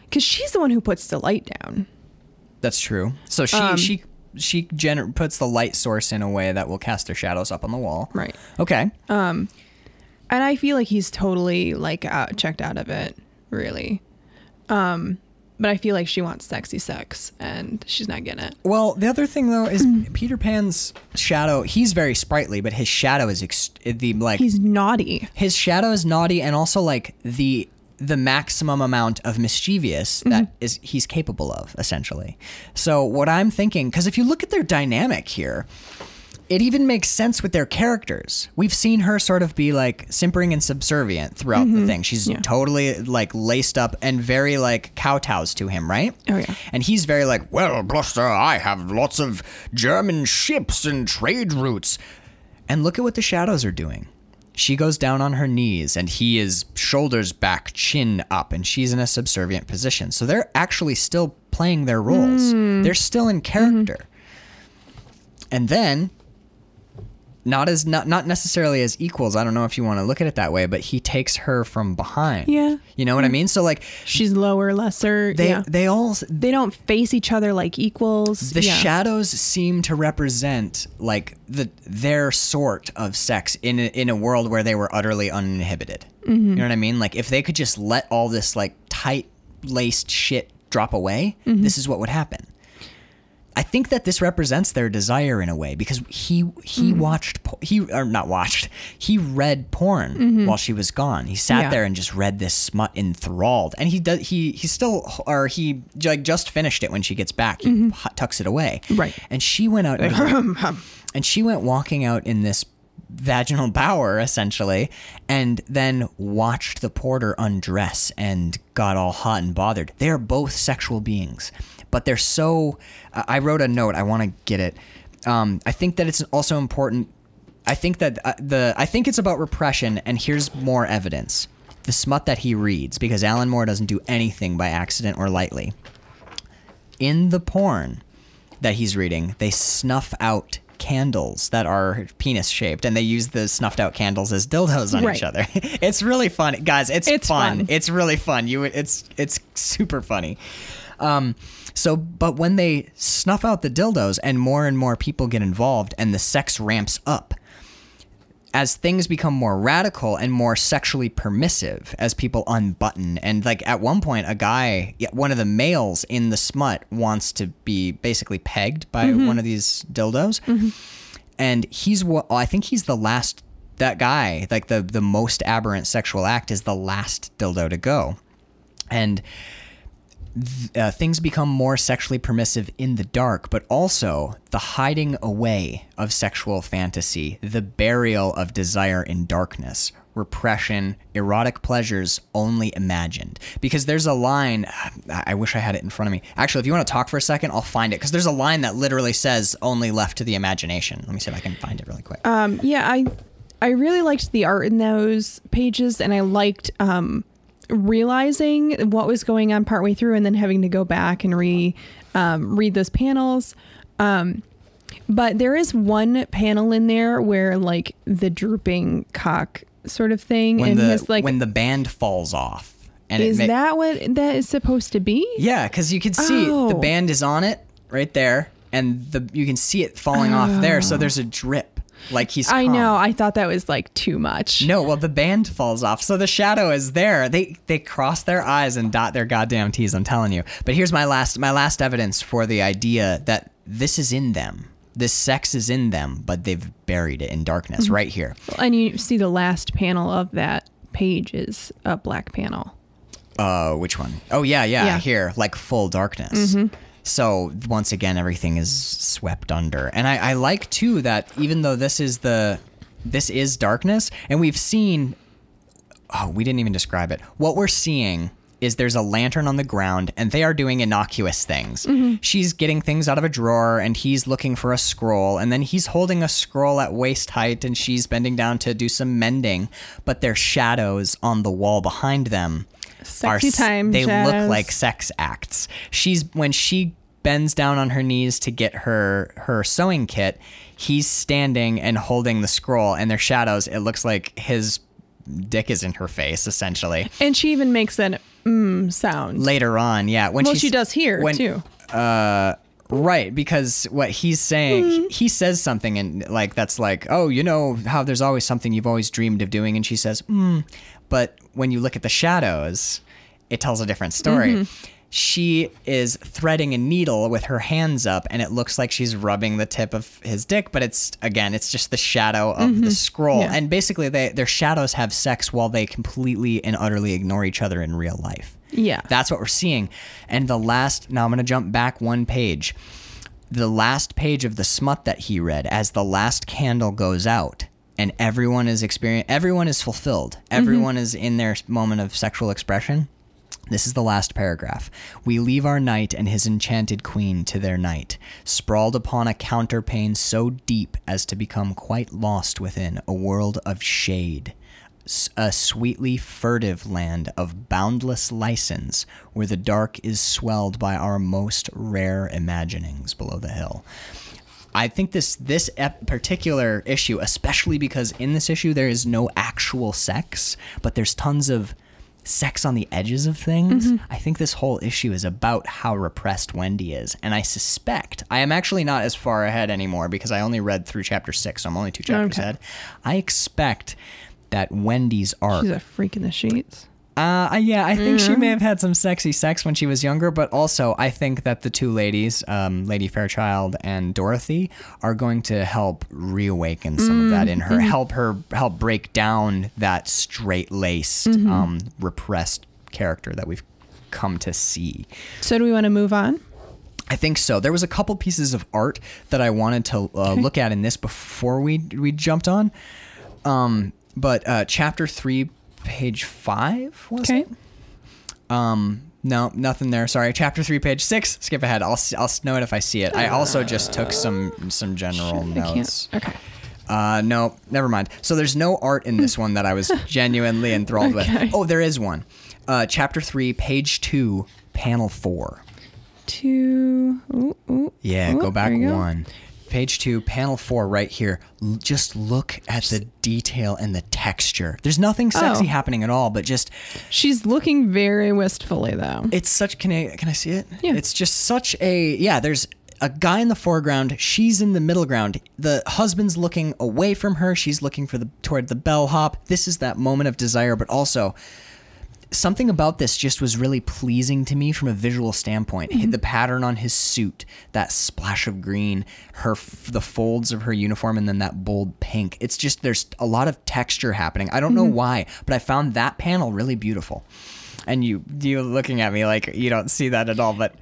because she's the one who puts the light down. That's true. So she Um, she she gener- puts the light source in a way that will cast their shadows up on the wall. Right. Okay. Um, and I feel like he's totally like out, checked out of it, really. Um, but I feel like she wants sexy sex and she's not getting it. Well, the other thing though is. Peter Pan's shadow. He's very sprightly, but his shadow is ex- the like He's naughty. his shadow is naughty, and also like the the maximum amount of mischievous Mm-hmm. that is he's capable of essentially. So what I'm thinking, because if you look at their dynamic here. It even makes sense with their characters. We've seen her sort of be like simpering and subservient throughout the thing. She's Mm-hmm. Yeah. totally like laced up and very like kowtows to him, right? Oh, yeah. And he's very like, well, Bluster, I have lots of German ships and trade routes. And look at what the shadows are doing. She goes down on her knees and he is shoulders back, chin up, and she's in a subservient position. So they're actually still playing their roles. They're still in character. And then not as not not necessarily as equals. I don't know if you want to look at it that way, but he takes her from behind. Yeah. You know what I mean? So like She's lower, lesser. they yeah. they all They don't face each other like equals. the yeah. shadows seem to represent like the their sort of sex in a, in a world where they were utterly uninhibited. Mm-hmm. You know what I mean? Like if they could just let all this like tight laced shit drop away, Mm-hmm. this is what would happen. I think that this represents their desire in a way because he he Mm-hmm. watched he or not watched he read porn while she was gone. He sat Mm-hmm. Yeah. there and just read this smut enthralled, and he does he he still or he like just finished it when she gets back. He hu- tucks it away, Mm-hmm. Right. And she went out into and she went walking out in this vaginal bower essentially and then watched the porter undress and got all hot and bothered they are both sexual beings but they're so uh, i wrote a note i want to get it um, i think that it's also important i think that uh, the i think it's about repression and here's more evidence the smut that he reads because alan moore doesn't do anything by accident or lightly in the porn that he's reading, they snuff out candles that are penis shaped and they use the snuffed out candles as dildos on each other. it's really fun. Guys, it's, It's fun. fun. It's really fun. You it's it's super funny. Um so but when they snuff out the dildos and more and more people get involved and the sex ramps up, as things become more radical and more sexually permissive as people unbutton and like at one point a guy one of the males in the smut wants to be basically pegged by one of these dildos. And he's what i think he's the last that guy like the the most aberrant sexual act is the last dildo to go. And uh, things become more sexually permissive in the dark, but also the hiding away of sexual fantasy, the burial of desire in darkness, repression, erotic pleasures only imagined. Because there's a line, I wish I had it in front of me. Actually, if you want to talk for a second, I'll find it. Because there's a line that literally says only left to the imagination. Let me see if I can find it really quick. Um, yeah, I I really liked the art in those pages, and I liked um, realizing what was going on partway through, and then having to go back and re um, read those panels. Um, but there is one panel in there where like the drooping cock sort of thing, when and the his like when the band falls off. And is it ma- that what that is supposed to be? Yeah, because you can see the Oh. band is on it right there, and the you can see it falling off there. So there's a drip, like he's. I know. I thought that was like too much. No, well, the band falls off, so the shadow is there. They they cross their eyes and dot their goddamn t's. I'm telling you. But here's my last my last evidence for the idea that this is in them. This sex is in them, but they've buried it in darkness Mm-hmm. right here. And you see the last panel of that page is a black panel. Uh, which one? Oh yeah, yeah, Yeah. here, like full darkness. So once again, everything is swept under, and I, I like too that even though this is the this is darkness, and we've seen. Oh, we didn't even describe it. What we're seeing is there's a lantern on the ground, and they are doing innocuous things. Mm-hmm. She's getting things out of a drawer, and he's looking for a scroll, and then he's holding a scroll at waist height, and she's bending down to do some mending, but there's shadows on the wall behind them Sexy s- time They look like sex acts. She's when she bends down on her knees to get her her sewing kit. He's standing and holding the scroll, and they're shadows. It looks like his dick is in her face, essentially. And she even makes that mm sound. Later on, yeah, when well, she does here when- too. Right, because what he's saying, Hmm. he, says something and like that's like, oh, you know how there's always something you've always dreamed of doing, and she says, hmm. But when you look at the shadows, it tells a different story. Mm-hmm. She is threading a needle with her hands up, and it looks like she's rubbing the tip of his dick, but it's again, it's just the shadow of the scroll. Mm-hmm. Yeah. And basically, they, their shadows have sex while they completely and utterly ignore each other in real life. Yeah. That's what we're seeing. And the last, now I'm going to jump back one page. The last page of the smut that he read, as the last candle goes out, and everyone is experience, everyone is fulfilled. Everyone is in their moment of sexual expression. This is the last paragraph. We leave our knight and his enchanted queen to their night, sprawled upon a counterpane so deep as to become quite lost within a world of shade a sweetly furtive land of boundless license where the dark is swelled by our most rare imaginings below the hill. I think this this ep- particular issue, especially because in this issue there is no actual sex, but there's tons of sex on the edges of things. Mm-hmm. I think this whole issue is about how repressed Wendy is, and I suspect I am actually not as far ahead anymore because I only read through chapter six, so I'm only two chapters Okay. ahead. I expect that Wendy's arc She's a freak in the sheets. Uh, yeah, I think she may have had some sexy sex when she was younger, but also I think that the two ladies, um, Lady Fairchild and Dorothy, are going to help reawaken some of that in her, help her help break down that straight laced, um, repressed character that we've come to see. So do we want to move on? I think so. There was a couple pieces of art that I wanted to uh, look at in this before we we jumped on. Um, but uh, chapter three, page five was Okay. it? Um, no, nothing there. Sorry. Chapter three, page six. Skip ahead. I'll I'll know it if I see it. I also just took some some general can't. notes. Okay. Uh, no, never mind. So there's no art in this one that I was genuinely enthralled Okay. with. Oh, there is one. Uh, chapter three, page two, panel four. Two. Ooh, ooh, Yeah, ooh, go back one. go. Page two, panel four, right here. L- just look at the detail and the texture. There's nothing sexy Oh. happening at all, but just She's looking very wistfully though. it's such. Can I can I see it? Yeah. It's just such a yeah. There's a guy in the foreground. She's in the middle ground. The husband's looking away from her. She's looking for the toward the bellhop. This is that moment of desire, but also something about this just was really pleasing to me from a visual standpoint. Mm-hmm. The pattern on his suit, that splash of green, her the folds of her uniform, and then that bold pink. It's just there's a lot of texture happening. I don't know mm-hmm. why, but I found that panel really beautiful. And you you looking at me like you don't see that at all, but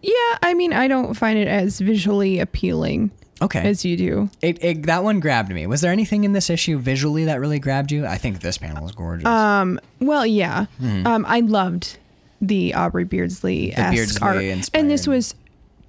Yeah, I mean, I don't find it as visually appealing okay. as you do. It, it that one grabbed me. Was there anything in this issue visually that really grabbed you? I think this panel is gorgeous. Um. Well, yeah. Um, I loved the Aubrey Beardsley. Beardsley esque art, inspired. and this was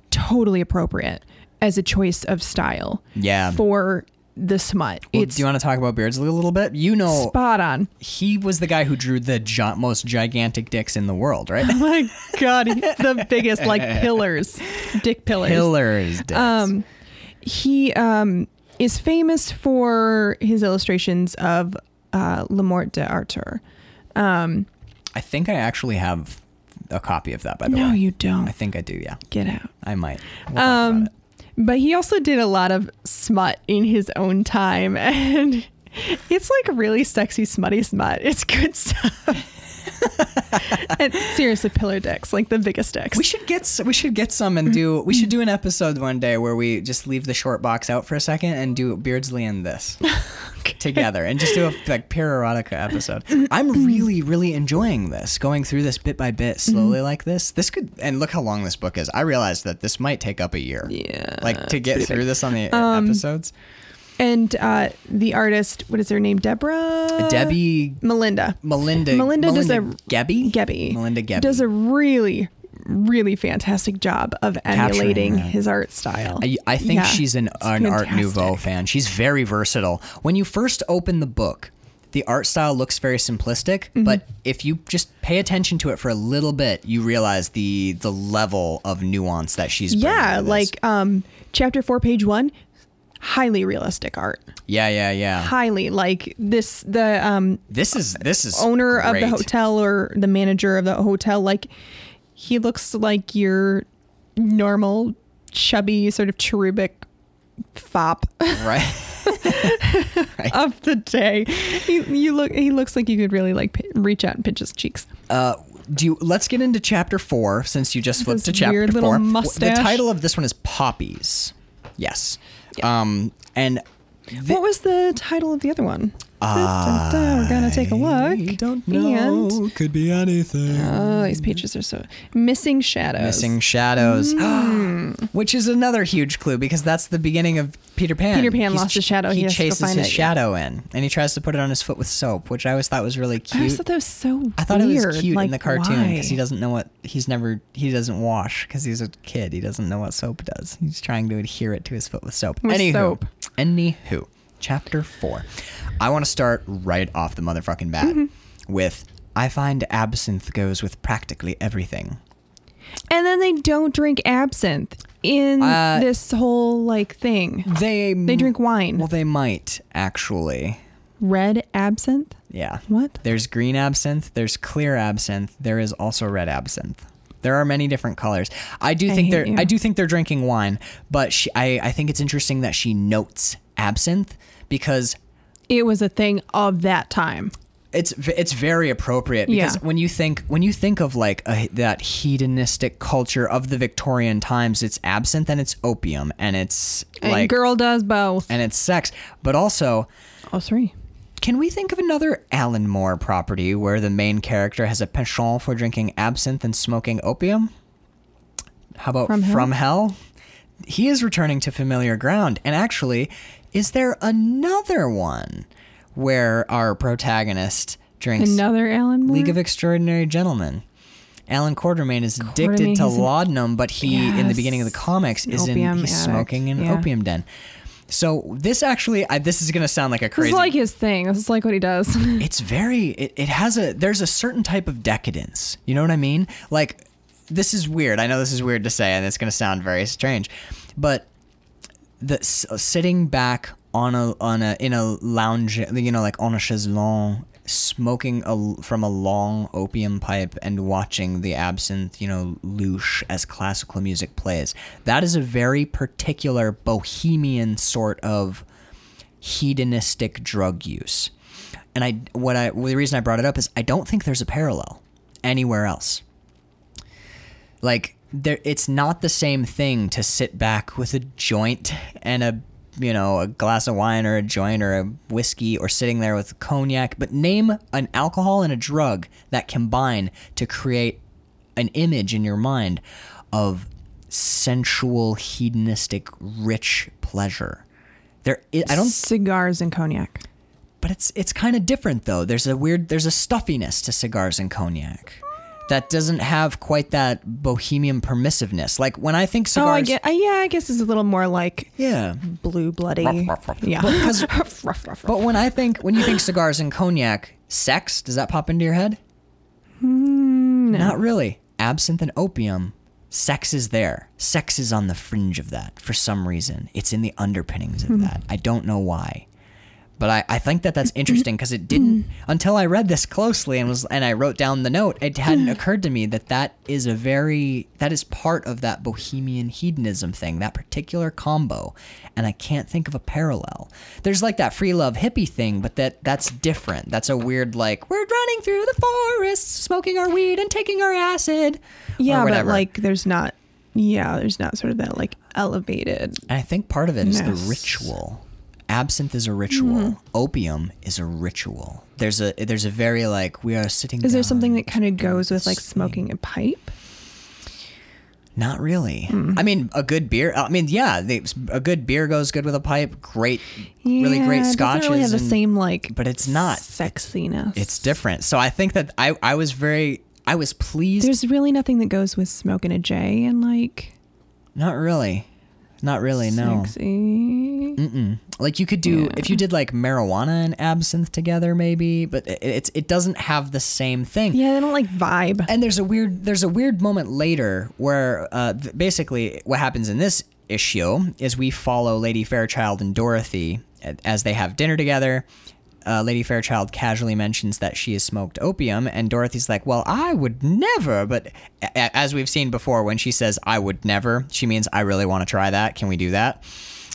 totally appropriate as a choice of style. Yeah. For the smut, Well, it's do you want to talk about Beardsley a little bit? You know, spot on. he was the guy who drew the gi- most gigantic dicks in the world, right? Oh my God, he- the biggest like pillars, dick pillars. Pillars. Dicks. Um, he um, is famous for his illustrations of uh, Le Morte d'Arthur. I think I actually have a copy of that, by the No, way. No, you don't. I think I do. Yeah, Get out. I might. We'll Um. But he also did a lot of smut in his own time, and it's like really sexy, smutty smut. It's good stuff. and seriously, pillar decks, like the biggest decks. We should get we should get some and do we should do an episode one day where we just leave the short box out for a second and do Beardsley and this together and just do a like pure erotica episode. I'm really really enjoying this going through this bit by bit slowly like this. This could and look how long this book is. I realized that this might take up a year. Yeah, like to get through this on the Um, episodes. And uh, the artist, what is her name? Deborah. Debbie Melinda. Melinda Melinda does a- Gebbie Gebbie. Melinda Gebbie does a really, really fantastic job of emulating his art style. I, I think Yeah, she's an, an Art. Nouveau fan. She's very versatile. When you first open the book, the art style looks very simplistic, Mm-hmm. but if you just pay attention to it for a little bit, you realize the the level of nuance that she's Yeah, like um, chapter four, page one, highly realistic art. yeah, yeah, yeah. Highly like this. The um, This is this is owner of the hotel or the manager of the hotel, like he looks like your normal chubby sort of cherubic fop right? of the day. He, you look. He looks like you could really like p- reach out and pinch his cheeks. Uh, do you, let's get into chapter four since you just flipped This to chapter weird little four. mustache. The title of this one is Poppies. Yes. Um, and what was the title of the other one? We're gonna take a look. I don't know. And Could be anything. oh, these pages are so missing shadows. Missing shadows, Mm. which is another huge clue because that's the beginning of Peter Pan. Peter Pan He's- lost his shadow. He, He has to go chases find his it, shadow in, and he tries to put it on his foot with soap, which I always thought was really cute. I cute. thought that was so. I thought weird. it was cute like, in the cartoon why? because he doesn't know what he's never he doesn't wash because he's a kid. He doesn't know what soap does. He's trying to adhere it to his foot with soap. With Anywho, soap. anywho, chapter four. I want to start right off the motherfucking bat Mm-hmm. with I find absinthe goes with practically everything. And then they don't drink absinthe. in Uh, this whole like thing? They They drink wine. Well, they might actually. Red absinthe? Yeah. What? There's green absinthe. There's clear absinthe. There is also red absinthe. There are many different colors. I do think hate they're you. I do think they're drinking wine, but she, I I think it's interesting that she notes absinthe because It was a thing of that time. it's it's very appropriate because Yeah. when you think when you think of like a, that hedonistic culture of the Victorian times, it's absinthe and it's opium and it's And like girl does both. and it's sex, but also Oh, three. Can we think of another Alan Moore property where the main character has a penchant for drinking absinthe and smoking opium? How about From From Hell? Hell? He is returning to familiar ground. And actually, is there another one where our protagonist drinks Another Alan Moore. League of Extraordinary Gentlemen? Allan Quatermain is addicted Quatermain, to laudanum, but he, in the beginning of the comics, is in opium he's addict, smoking in an yeah. opium den. So this actually, I, this is gonna sound like a crazy. This is like his thing. This is like what he does. it's very it, it has a there's a certain type of decadence you know what i mean like this is weird i know this is weird to say and it's going to sound very strange but s- uh, sitting back on a on a in a lounge you know like on a chaise longue smoking a, from a long opium pipe and watching the absinthe you know louche as classical music plays that is a very particular bohemian sort of hedonistic drug use. And I what I well, the reason I brought it up is I don't think there's a parallel anywhere else. Like there it's not the same thing to sit back with a joint and a you know, a glass of wine or a joint or a whiskey or sitting there with cognac, but name an alcohol and a drug that combine to create an image in your mind of sensual, hedonistic, rich pleasure. There, I I don't cigars and cognac. but it's it's kind of different though. There's a weird there's a stuffiness to cigars and cognac that doesn't have quite that bohemian permissiveness. Like when I think cigars, Oh, I get. Uh, yeah, I guess it's a little more like yeah. blue bloody. ruff, ruff. Yeah. But 'cause- Ruff, ruff, ruff. But when I think when you think cigars and cognac, sex does that pop into your head? Not really. Absinthe and opium, sex is there. Sex is on the fringe of that for some reason. It's in the underpinnings of that. I don't know why. But I, I think that that's interesting because it didn't mm. until I read this closely and was and I wrote down the note. It hadn't occurred to me that that is a very that is part of that bohemian hedonism thing, that particular combo, and I can't think of a parallel. There's like that free love hippie thing, but that that's different. That's a weird like we're running through the forest, smoking our weed and taking our acid. yeah, but like, there's not. Yeah, there's not sort of that like elevated. And I think part of it is the ritual. Absinthe is a ritual. Mm-hmm. Opium is a ritual. There's a there's a very like we are sitting. Is there something that kind of goes with like smoking a pipe? Not really. Hmm. I mean, a good beer. I mean, yeah, they, a good beer goes good with a pipe. Great, really Yeah, great it doesn't scotches. really have the and- same like. but it's not. sexiness. It's different. So I think that I I was very I was pleased. There's really nothing that goes with smoking a J and like not really, not really. No. sexy. Mm-mm. Like you could do if you did like marijuana and absinthe together, maybe, but it, it's it doesn't have the same thing. Yeah, they don't like vibe. And there's a weird there's a weird moment later where uh, basically what happens in this issue is we follow Lady Fairchild and Dorothy as they have dinner together. Uh, Lady Fairchild casually mentions that she has smoked opium, and Dorothy's like, "Well, I would never." But a- as we've seen before, when she says "I would never," she means I really want to try that. Can we do that?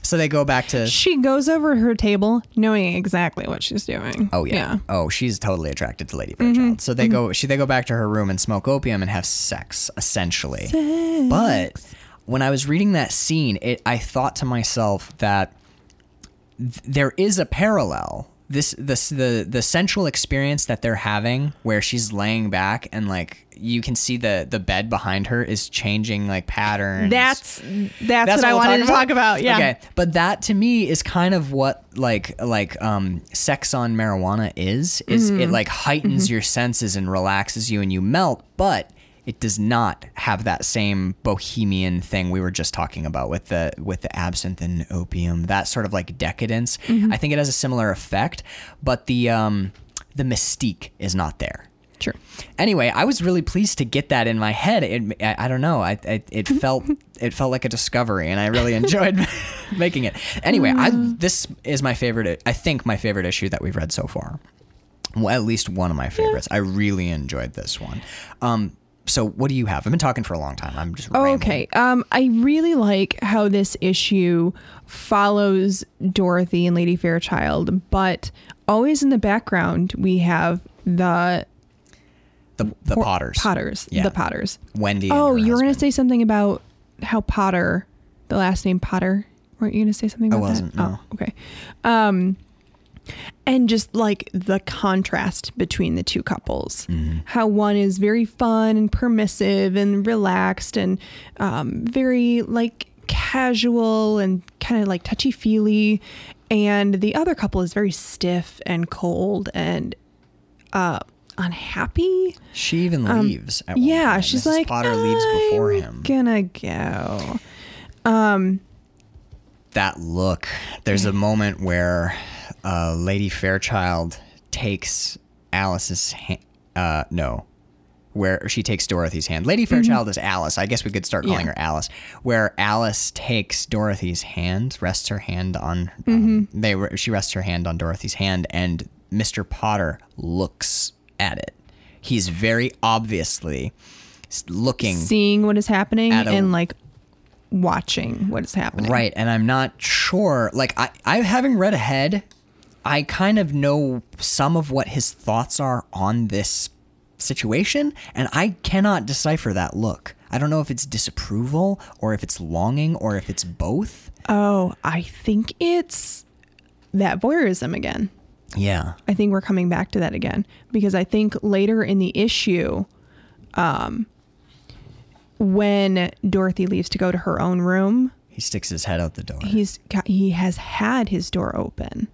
So they go back to She goes over her table knowing exactly what she's doing. Oh yeah. Oh, she's totally attracted to Lady Fairchild. So they go she they go back to her room and smoke opium and have sex essentially. Sex. But when I was reading that scene, it I thought to myself that th- there is a parallel. This this the the central experience that they're having where she's laying back and like you can see the the bed behind her is changing like patterns. That's that's, what, I wanted to talk about. Yeah. Okay. But that to me is kind of what like like um sex on marijuana is. Is Mm-hmm. it like heightens your senses and relaxes you and you melt, but it does not have that same bohemian thing we were just talking about with the with the absinthe and opium. That sort of like decadence. Mm-hmm. I think it has a similar effect, but the um the mystique is not there. Sure. Anyway, I was really pleased to get that in my head. It, I, I don't know. I, I it felt it felt like a discovery, and I really enjoyed making it. Anyway, I this is my favorite. I think my favorite issue that we've read so far. Well, at least one of my favorites. I really enjoyed this one. Um, so what do you have? I've been talking for a long time. I'm just Oh, okay. Um, I really like how this issue follows Dorothy and Lady Fairchild, but always in the background we have the The the Por- Potters, Potters. Yeah. The Potters. Wendy. Oh, you were going to say something about how Potter, the last name Potter. Weren't you going to say something I about wasn't, that? no. Oh, okay. Um, and just like the contrast between the two couples, Mm-hmm. how one is very fun and permissive and relaxed and um, very like casual and kind of like touchy feely, and the other couple is very stiff and cold and uh, unhappy. She even leaves. At one Um, Yeah, she's Mrs. like, Potter leaves before him. Gonna go. um that look. There's a moment where uh, Lady Fairchild takes Alice's hand. Uh, no, where she takes Dorothy's hand. Lady Fairchild is Alice. I guess we could start calling Mm-hmm. Yeah. her Alice. Where Alice takes Dorothy's hand, rests her hand on. Um, Mm-hmm. they re- she rests her hand on Dorothy's hand, and Mr. Potter looks at it. He's very obviously looking Seeing what is happening a- and like watching what is happening. Right, and I'm not sure. Like I, I having read ahead, I kind of know some of what his thoughts are on this situation, and I cannot decipher that look. I don't know if it's disapproval or if it's longing or if it's both. Oh, I think it's that voyeurism again. Yeah. I think we're coming back to that again because I think later in the issue, um, when Dorothy leaves to go to her own room, He sticks his head out the door. he's got, he has had his door open.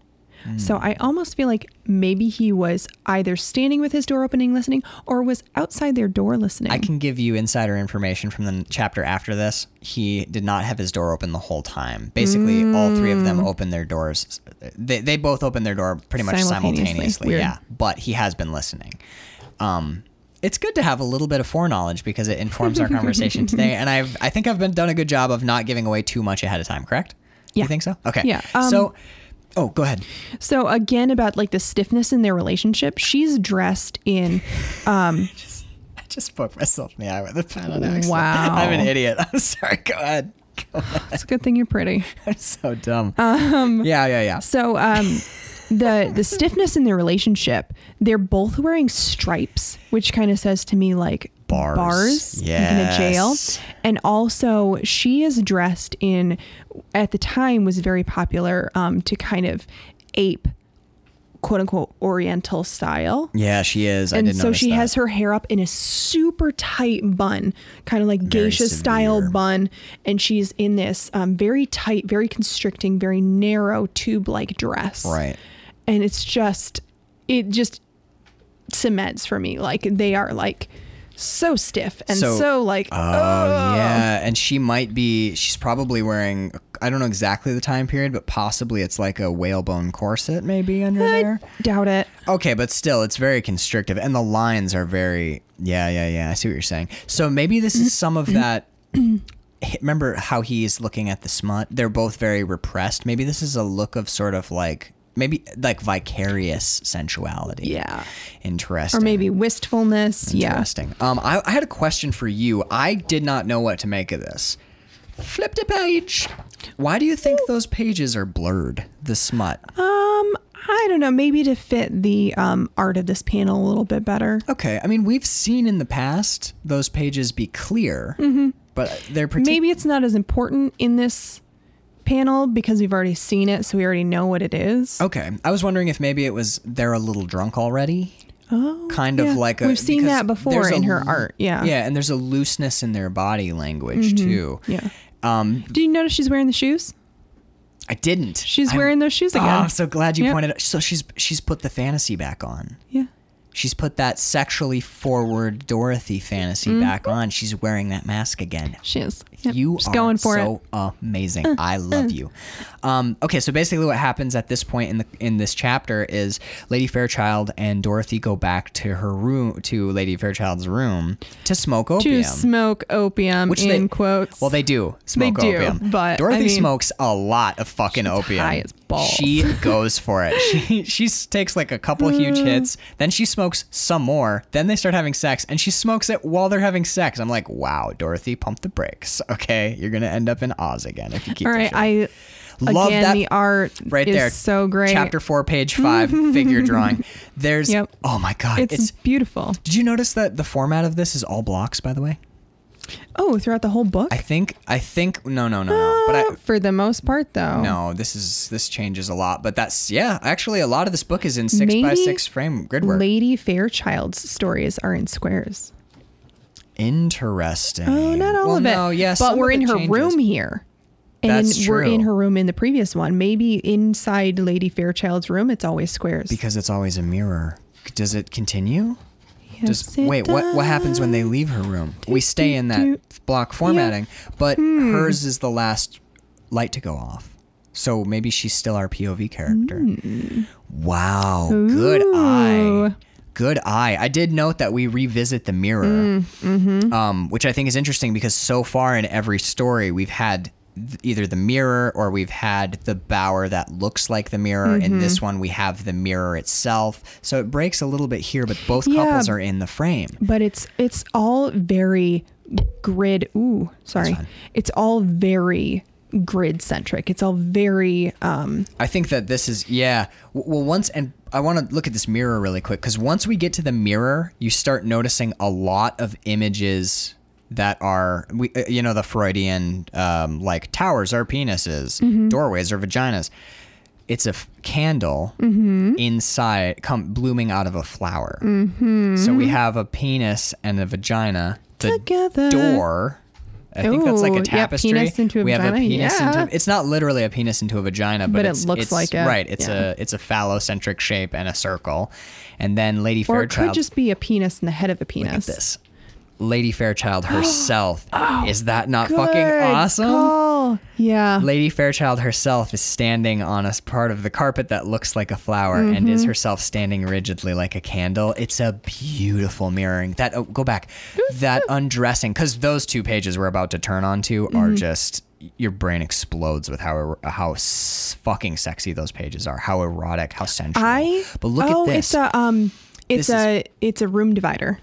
So I almost feel like maybe he was either standing with his door opening listening or was outside their door listening. I can give you insider information from the chapter after this. He did not have his door open the whole time. Basically, all three of them opened their doors. They, they both opened their door pretty much Simultaneously. simultaneously. Yeah, but he has been listening. Um, it's good to have a little bit of foreknowledge because it informs our conversation today. And I've I think I've been done a good job of not giving away too much ahead of time. Correct? Yeah. You think so? Okay. Yeah, um, so, oh, go ahead. So again, about like the stiffness in their relationship, she's dressed in. Um, I just poked myself in the eye with a pen on accident. Wow. I'm an idiot. I'm sorry. Go ahead. It's a good thing you're pretty. I'm so dumb. Um, yeah, yeah, yeah. So um, the the stiffness in their relationship, they're both wearing stripes, which kind of says to me like Bars. bars, in a jail. And also, she is dressed in, at the time, was very popular um, to kind of ape, quote unquote, Oriental style. Yeah, she is. I and so she that. has her hair up in a super tight bun, kind of like Very geisha style bun, and she's in this um, very tight, very constricting, very narrow tube like dress. right. And it's just, it just cements for me like they are like so stiff and So- so, like Oh yeah, and she might be. She's probably wearing. I don't know exactly the time period, but possibly it's like a whalebone corset, maybe under there. doubt it. Okay, but still, it's very constrictive, and the lines are very. Yeah, yeah, yeah. I see what you're saying. So maybe this is some of that. Remember how he's looking at the smut? They're both very repressed. Maybe this is a look of sort of like maybe like vicarious sensuality. Yeah. Interesting. Or maybe wistfulness. Yeah. Interesting. Um, I, I had a question for you. I did not know what to make of this. Flipped a page. Why do you think those pages are blurred? The smut. Um, I don't know. Maybe to fit the um, art of this panel a little bit better. Okay. I mean, we've seen in the past those pages be clear, Mhm. but they're partic- Maybe it's not as important in this panel because we've already seen it, so we already know what it is. Okay. I was wondering if maybe it was they're a little drunk already. Oh, Kind yeah. of like a. We've seen that before there's a in her art. Yeah. Yeah, and there's a looseness in their body language too. Yeah. Um, Do you notice she's wearing the shoes? I didn't. She's I'm- wearing those shoes Oh, again. I'm so glad you Yep. pointed out. So she's she's put the fantasy back on. Yeah. She's put that sexually forward Dorothy fantasy Mm-hmm. back on. She's wearing that mask again. She is. Yep, You she's are going for so it. Uh, amazing. I love you. Um, okay, so basically, what happens at this point in the in this chapter is Lady Fairchild and Dorothy go back to her room to Lady Fairchild's room to smoke opium. To smoke opium Which in they, quotes. Well, they do smoke do, opium, but, Dorothy I mean, smokes a lot of fucking opium. high as balls. She goes for it. She she takes like a couple huge hits, then she smokes some more. Then they start having sex, and she smokes it while they're having sex. I'm like, wow, Dorothy, pump the brakes. Okay, you're gonna end up in Oz again if you keep. All right. I Love again that the art right is there. so great. Chapter four, page five, figure drawing. There's Yep. oh my god, It's, it's, beautiful. Did you notice that the format of this is all blocks? By the way, Oh, throughout the whole book. I think I think no no no no, but I, Uh, for the most part, though. No, this is this changes a lot, but that's yeah. Actually, a lot of this book is in six by six frame grid work. Lady Fairchild's stories are in squares. Interesting. Oh, not all well, of it. No, yes, but we're in her room here. And That's we're in her room in the previous one. Maybe inside Lady Fairchild's room, it's always squares. because it's always a mirror. Does it continue? Does wait? What what happens when they leave her room? We stay in that block formatting, but Hmm. hers is the last light to go off. So maybe she's still our POV character. Wow, good eye. Good eye. I did note that we revisit the mirror, Mm, mm-hmm. um, which I think is interesting because so far in every story we've had either the mirror or we've had the bower that looks like the mirror. In this Mm-hmm. one, we have the mirror itself. So it breaks a little bit here, but both Yeah. couples are in the frame. but it's it's all very grid. Ooh, sorry. It's all very grid centric. It's all very um I think that this is yeah. Well, once and I want to look at this mirror really quick because once we get to the mirror, you start noticing a lot of images that are we uh, you know the Freudian um, like towers are penises, doorways are vaginas. It's a f- candle inside, come blooming out of a flower. So we have a penis and a vagina. The Together. door. I think that's like a tapestry. penis into a we have a vagina, penis yeah. into. It's not literally a penis into a vagina, but, But it looks it's- like it, Right. It's yeah. a it's a phallocentric shape and a circle, and then Lady or it could just be a penis in the head of a penis. look at this. Lady Fairchild herself. is that not fucking Oh, awesome? call. Yeah. Lady Fairchild herself is standing on a part of the carpet that looks like a flower and Mm-hmm. is herself standing rigidly like a candle. It's a beautiful mirroring. That oh, go back. That undressing cuz those two pages we're about to turn onto Mm-hmm. are just your brain explodes with how er- how fucking sexy those pages are. How erotic, how sensual. I but look oh, at this. it's a um it's This is- a it's a room divider.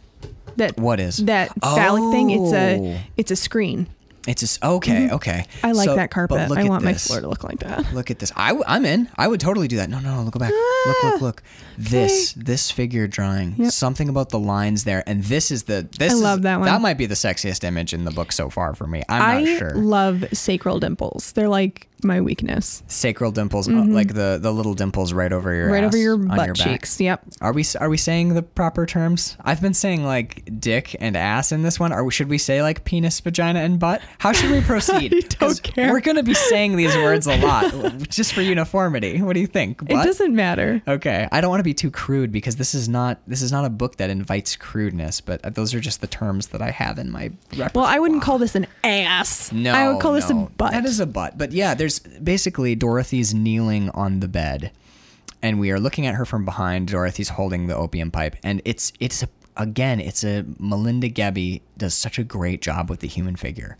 That What is? that phallic thing? It's Oh. a it's a screen. It's just okay, okay. Mm-hmm. I like So- that carpet. look I want my this. floor to look like that. Look at this. I, am in. I would totally do that. No, no, no. Look back. look, look, look. This, this figure drawing. Yep. Something about the lines there, and this is the. This I is- love that one. That might be the sexiest image in the book so far for me. I'm I not sure. love sacral dimples. They're like my weakness. Sacral dimples, uh, like the the little dimples right over your Mm-hmm. right over your butt your cheeks. Yep. Are we are we saying the proper terms? I've been saying like dick and ass in this one. Or should we say like penis, vagina, and butt? How should we proceed? Don't care. We're gonna be saying these words a lot, just for uniformity. What do you think? It doesn't matter. Okay, I don't want to be too crude because this is not this is not a book that invites crudeness, but those are just the terms that I have in my repertoire. Well, I wouldn't call this an ass. No, I would call this a butt. That is a butt. But yeah, there's basically Dorothy's kneeling on the bed, and we are looking at her from behind. Dorothy's holding the opium pipe, and it's it's a, again, it's a Melinda Gebbie does such a great job with the human figure.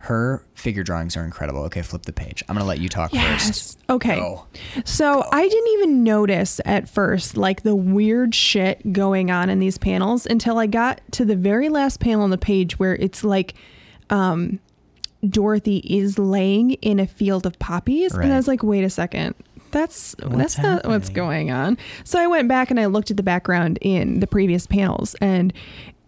Her figure drawings are incredible. Okay, flip the page. I'm gonna let you talk first. Okay. Go. So I didn't even notice at first like the weird shit going on in these panels until I got to the very last panel on the page where it's like um Dorothy is laying in a field of poppies and I was like, wait a second. That's What's that's not what's going on. So I went back and I looked at the background in the previous panels and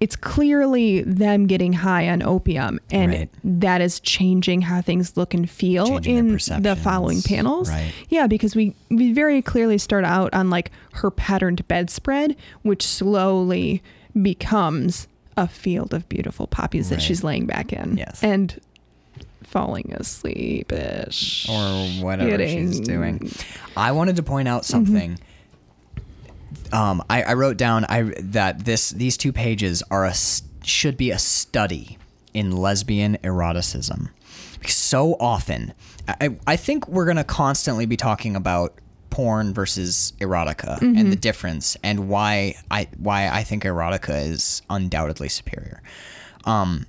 it's clearly them getting high on opium and Right. that is changing how things look and feel Changing in the following panels. Right. Yeah, because we we very clearly start out on like her patterned bedspread, which slowly becomes a field of beautiful poppies that she's laying back in. Yes. And falling asleep ish. or whatever she's doing. I wanted to point out something. um, I, I wrote down I that this these two pages are a should be a study in lesbian eroticism because so often I, I think we're gonna constantly be talking about porn versus erotica and the difference and why I why I think erotica is undoubtedly superior. Um,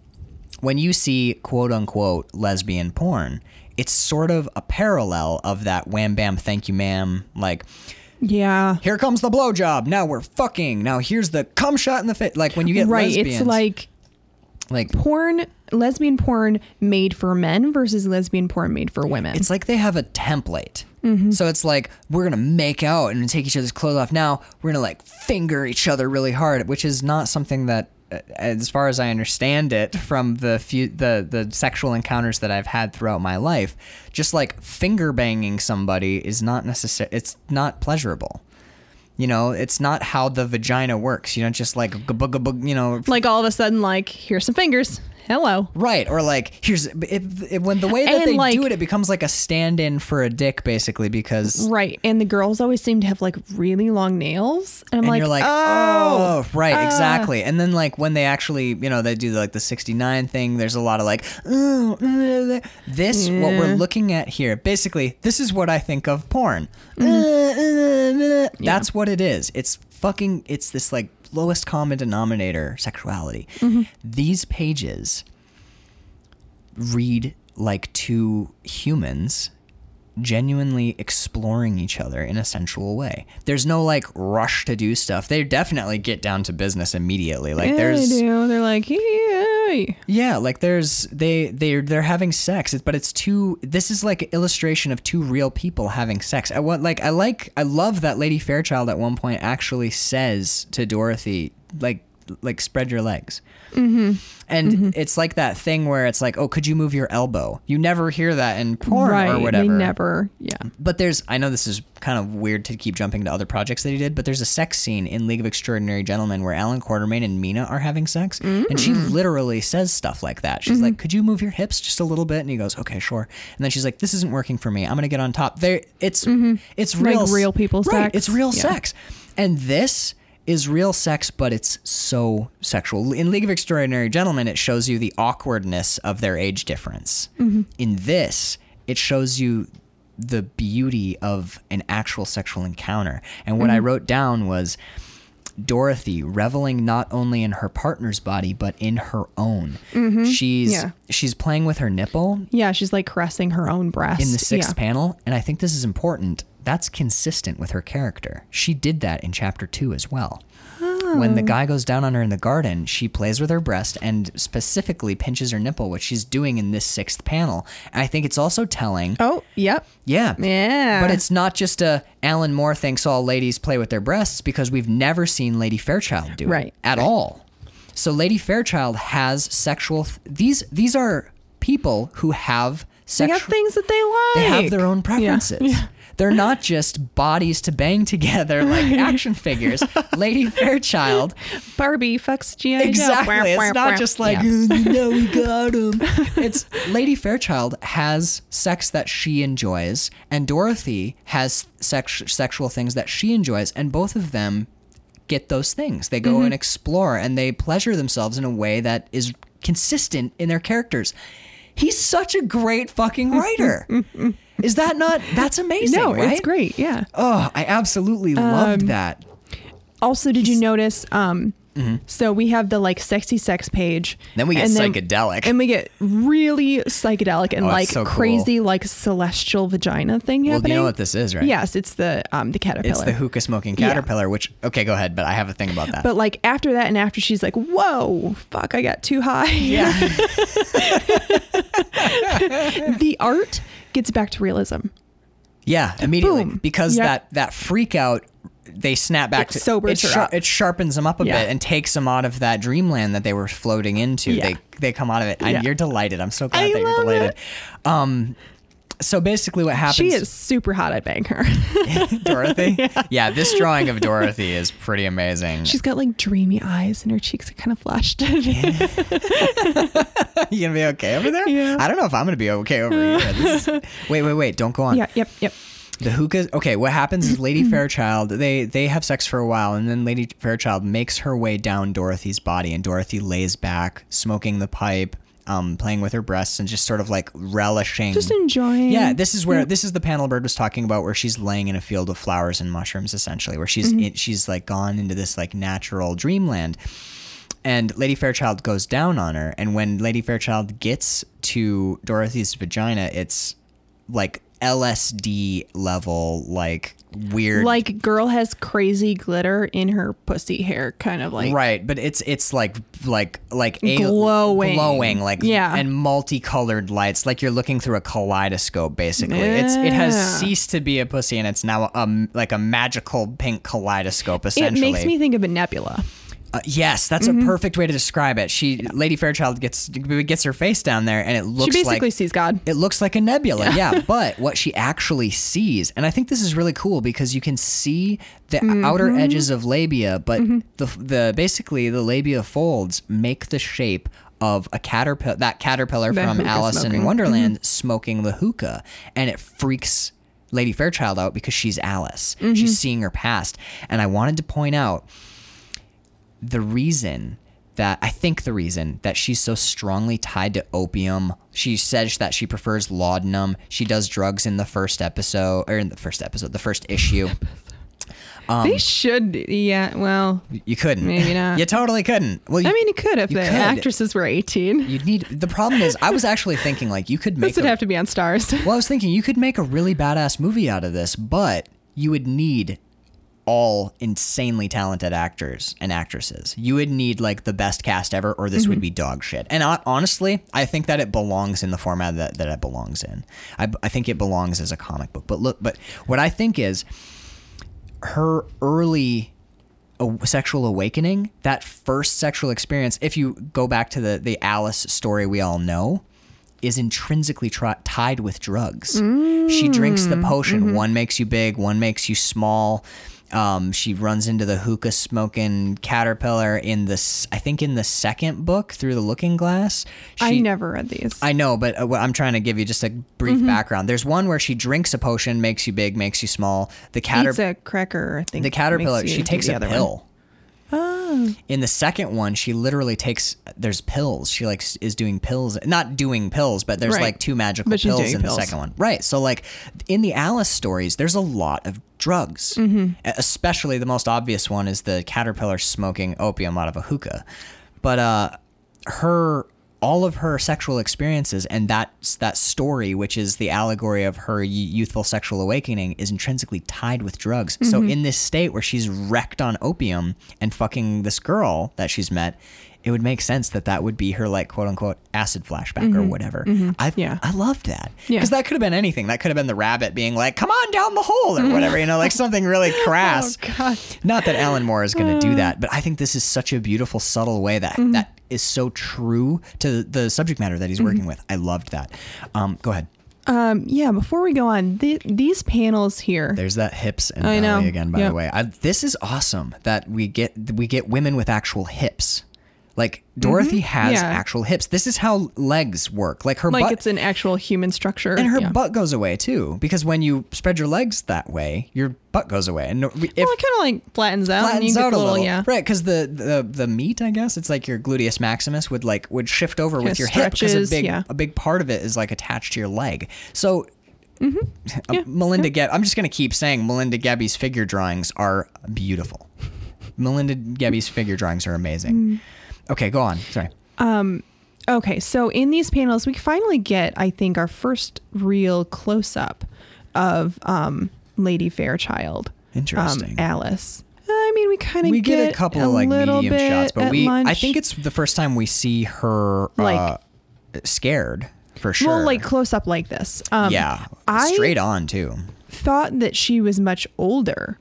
when you see quote unquote lesbian porn, it's sort of a parallel of that wham bam thank you ma'am like Yeah. here comes the blowjob. Now we're fucking. Now here's the cum shot in the face. Like when you get Right. lesbians, It's like like porn, lesbian porn made for men versus lesbian porn made for women. it's like they have a template. Mm-hmm. So it's like we're gonna make out and take each other's clothes off. Now we're gonna like finger each other really hard, which is not something that, Uh, as far as I understand it, from the few the the sexual encounters that I've had throughout my life, just like finger banging somebody is not necessary. It's not pleasurable. You know, it's not how the vagina works. You don't just like, you know, like all of a sudden, like, here's some fingers. Hello. Right, or like here's if, when the way that And, they like- do it, it becomes like a stand-in for a dick, basically, because Right. And the girls always seem to have like really long nails. And I'm and like, you're like, oh, oh, right, ah." exactly. And then like when they actually, you know, they do like the '69 thing. There's a lot of like, oh, uh, this what we're looking at here. Basically, this is what I think of porn. Mm-hmm. Uh, That's what it is. It's fucking. It's this like lowest common denominator sexuality. Mm-hmm. These pages read like two humans genuinely exploring each other in a sensual way. There's no like rush to do stuff. They definitely get down to business immediately. Like Yeah, there's they do. They're like, yay. yeah, like there's they they they're having sex, but it's two. This is like an illustration of two real people having sex. I want like I like I love that Lady Fairchild at one point actually says to Dorothy like like spread your legs. Mm-hmm. And mm-hmm. it's like that thing where it's like, oh, could you move your elbow? You never hear that in porn right. or whatever. Never. Yeah. But there's, I know this is kind of weird to keep jumping to other projects that he did, but there's a sex scene in League of Extraordinary Gentlemen where Allan Quatermain and Mina are having sex, and she mm. literally says stuff like that. She's mm-hmm. like, "Could you move your hips just a little bit?" And he goes, "Okay, sure." And then she's like, "This isn't working for me. I'm gonna get on top." There, it's mm-hmm. it's Like real, s- real people right? sex. It's real Yeah. sex, and this is real sex, but it's so sexual. In League of Extraordinary Gentlemen, it shows you the awkwardness of their age difference. Mm-hmm. In this, it shows you the beauty of an actual sexual encounter. And what I mm-hmm. wrote down was Dorothy reveling not only in her partner's body but in her own. Mm-hmm. She's Yeah. she's playing with her nipple Yeah. She's like caressing her own breast. in the sixth yeah. panel, and I think this is important. That's consistent with her character. She did that in chapter two as well. When the oh. guy goes down on her in the garden, she plays with her breast and specifically pinches her nipple, which she's doing in this sixth panel. And I think it's also telling. Oh, yep. Yeah. Yeah. But it's not just a Alan Moore thinks all ladies play with their breasts because we've never seen Lady Fairchild do Right. it at all. So Lady Fairchild has sexual. Th- these these are people who have They sexual. things that they like. They have their own Yeah. preferences. Yeah. They're not just bodies to bang together like action figures. Lady Fairchild, Barbie fucks G.I. Joe. exactly. It's not just like, Yeah. "Oh, you know, we got him. It's Lady Fairchild has sex that she enjoys, and Dorothy has sex- sexual things that she enjoys, and both of them get those things. They go Mm-hmm. and explore, and they pleasure themselves in a way that is consistent in their characters. He's such a great fucking writer. Is that not? That's amazing. no, right? it's great. Yeah. Oh, I absolutely loved Um, that. Also, did you notice? Um, so we have the like sexy sex page. Mm-hmm. Then we get and psychedelic. and we get really psychedelic and Oh, like so cool. crazy like celestial vagina thing Well, happening. you know what this is, right? Yes, it's the um the caterpillar. It's the hookah smoking Yeah. caterpillar, which okay, go ahead, but I have a thing about that. But like after that and after she's like, whoa, fuck, I got too high. yeah. the art gets back to realism. Yeah, immediately Boom. because Yep. that that freak out they snap back It to sobers it, up. it sharpens them up a Yeah. bit and takes them out of that dreamland that they were floating into. Yeah. They they come out of it. Yeah. And you're delighted. I'm so glad I that you're delighted. it. Um so basically what happens She is super hot. I'd bang her. Dorothy? yeah. this drawing of Dorothy is pretty amazing. She's got like dreamy eyes and her cheeks are kind of flushed. you gonna be okay over there? Yeah. I don't know if I'm gonna be okay over here. This wait, wait, wait! Don't go on. yeah, yep, yep. The hookah. Okay, what happens is Lady Fairchild. They they have sex for a while, and then Lady Fairchild makes her way down Dorothy's body, and Dorothy lays back, smoking the pipe, um, playing with her breasts, and just sort of like relishing. Just enjoying. Yeah, this is where this is the panel Bird was talking about, where she's laying in a field of flowers and mushrooms, essentially, where she's in, she's like gone into this like natural dreamland. And Lady Fairchild goes down on her, and when Lady Fairchild gets to Dorothy's vagina, it's like LSD level, like weird, Like girl has crazy glitter in her pussy hair, kind of like right but it's it's like like like a, Glowing. glowing like Yeah. and multicolored lights like you're looking through a kaleidoscope basically it's it has ceased to be a pussy and it's now a like a magical pink kaleidoscope Essentially, It makes me think of a nebula. Uh, yes that's Mm-hmm. a perfect way to describe it she lady fairchild gets gets her face down there and it looks like She basically like sees God. it looks like a nebula, yeah. But what she actually sees, and I think this is really cool because you can see the Mm-hmm. outer edges of labia, but the the basically the labia folds make the shape of a caterpillar, that caterpillar The from Alice in smoking. Mm-hmm. Wonderland smoking the hookah, and it freaks Lady Fairchild out because she's Alice. Mm-hmm. She's seeing her past, and I wanted to point out the reason that I think the reason that she's so strongly tied to opium. She says that she prefers laudanum. She does drugs in the first episode or in the first episode, the first issue. Um, they should, yeah. Well, You couldn't. Maybe not. You totally couldn't. Well, you, I mean, you could if you the could. actresses were 18. you'd need. The problem is, I was actually thinking like you could make. This would a- have to be on stars. Well, I was thinking you could make a really badass movie out of this, but you would need all insanely talented actors and actresses. You would need like the best cast ever, or this would mm-hmm. be dog shit. And hon- honestly, I think that it belongs in the format that, that it belongs in. I, I think it belongs as a comic book. But look, but what I think is her early a- sexual awakening, that first sexual experience, if you go back to the, the Alice story we all know, is intrinsically tri- tied with drugs. She drinks the mm. potion. Mm-hmm. One makes you big, one makes you small. Um, she runs into the hookah smoking caterpillar in this, I think, in the second book through the looking glass. I She- never read these. I know, but uh, I'm trying to give you just a brief Mm-hmm. background. There's one where she drinks a potion, makes you big, makes you small. The caterpillar a cracker, I think. the caterpillar she takes a other one. Pill in the second one she literally takes there's pills she like is doing pills not doing pills but there's Right. like two magical But pills in pills. the second one right so like in the alice stories there's a lot of drugs Mm-hmm. Especially the most obvious one is the caterpillar smoking opium out of a hookah but uh her all of her sexual experiences and that that story which is the allegory of her youthful sexual awakening is intrinsically tied with drugs so Mm-hmm. in this state where she's wrecked on opium and fucking this girl that she's met it would make sense that that would be her like quote unquote acid flashback or whatever i Mm-hmm. Yeah. i loved that Yeah. because that could have been anything that could have been the rabbit being like come on down the hole or whatever you know like something really crass Oh, not that Alan Moore is going to Uh. do that, but I think this is such a beautiful, subtle way that Mm-hmm. that is so true to the subject matter that he's working with. I loved that. Um, go ahead. Um, yeah, before we go on, th- these panels here. There's that hips and I belly know. again. By Yep. the way, I, this is awesome that we get we get women with actual hips. Like Dorothy has Mm-hmm. Yeah. actual hips. This is how legs work. Like her like butt it's an actual human structure. and her yeah. butt goes away too because when you spread your legs that way, your butt goes away. And if, well, it kind of like flattens out. flattens out a little, little, Yeah. right? Because the, the the meat, I guess, it's like your gluteus maximus would like would shift over with Kinda your hip because a big yeah. a big part of it is like attached to your leg. So. Mm-hmm. uh, Melinda Geb, I'm just gonna keep saying Melinda Gebbie's figure drawings are beautiful. Melinda Gebbie's figure drawings are amazing. Mm. Okay, go on. Sorry. Um, Okay, so in these panels, we finally get, I think, our first real close up of um, Lady Fairchild. Interesting. Um, Alice. I mean, we kind of we get, a couple of like medium shots, but we I think it's the first time we see her Like- uh, scared for sure. well, like close up like this. Um, yeah, I straight on too. thought that she was much older.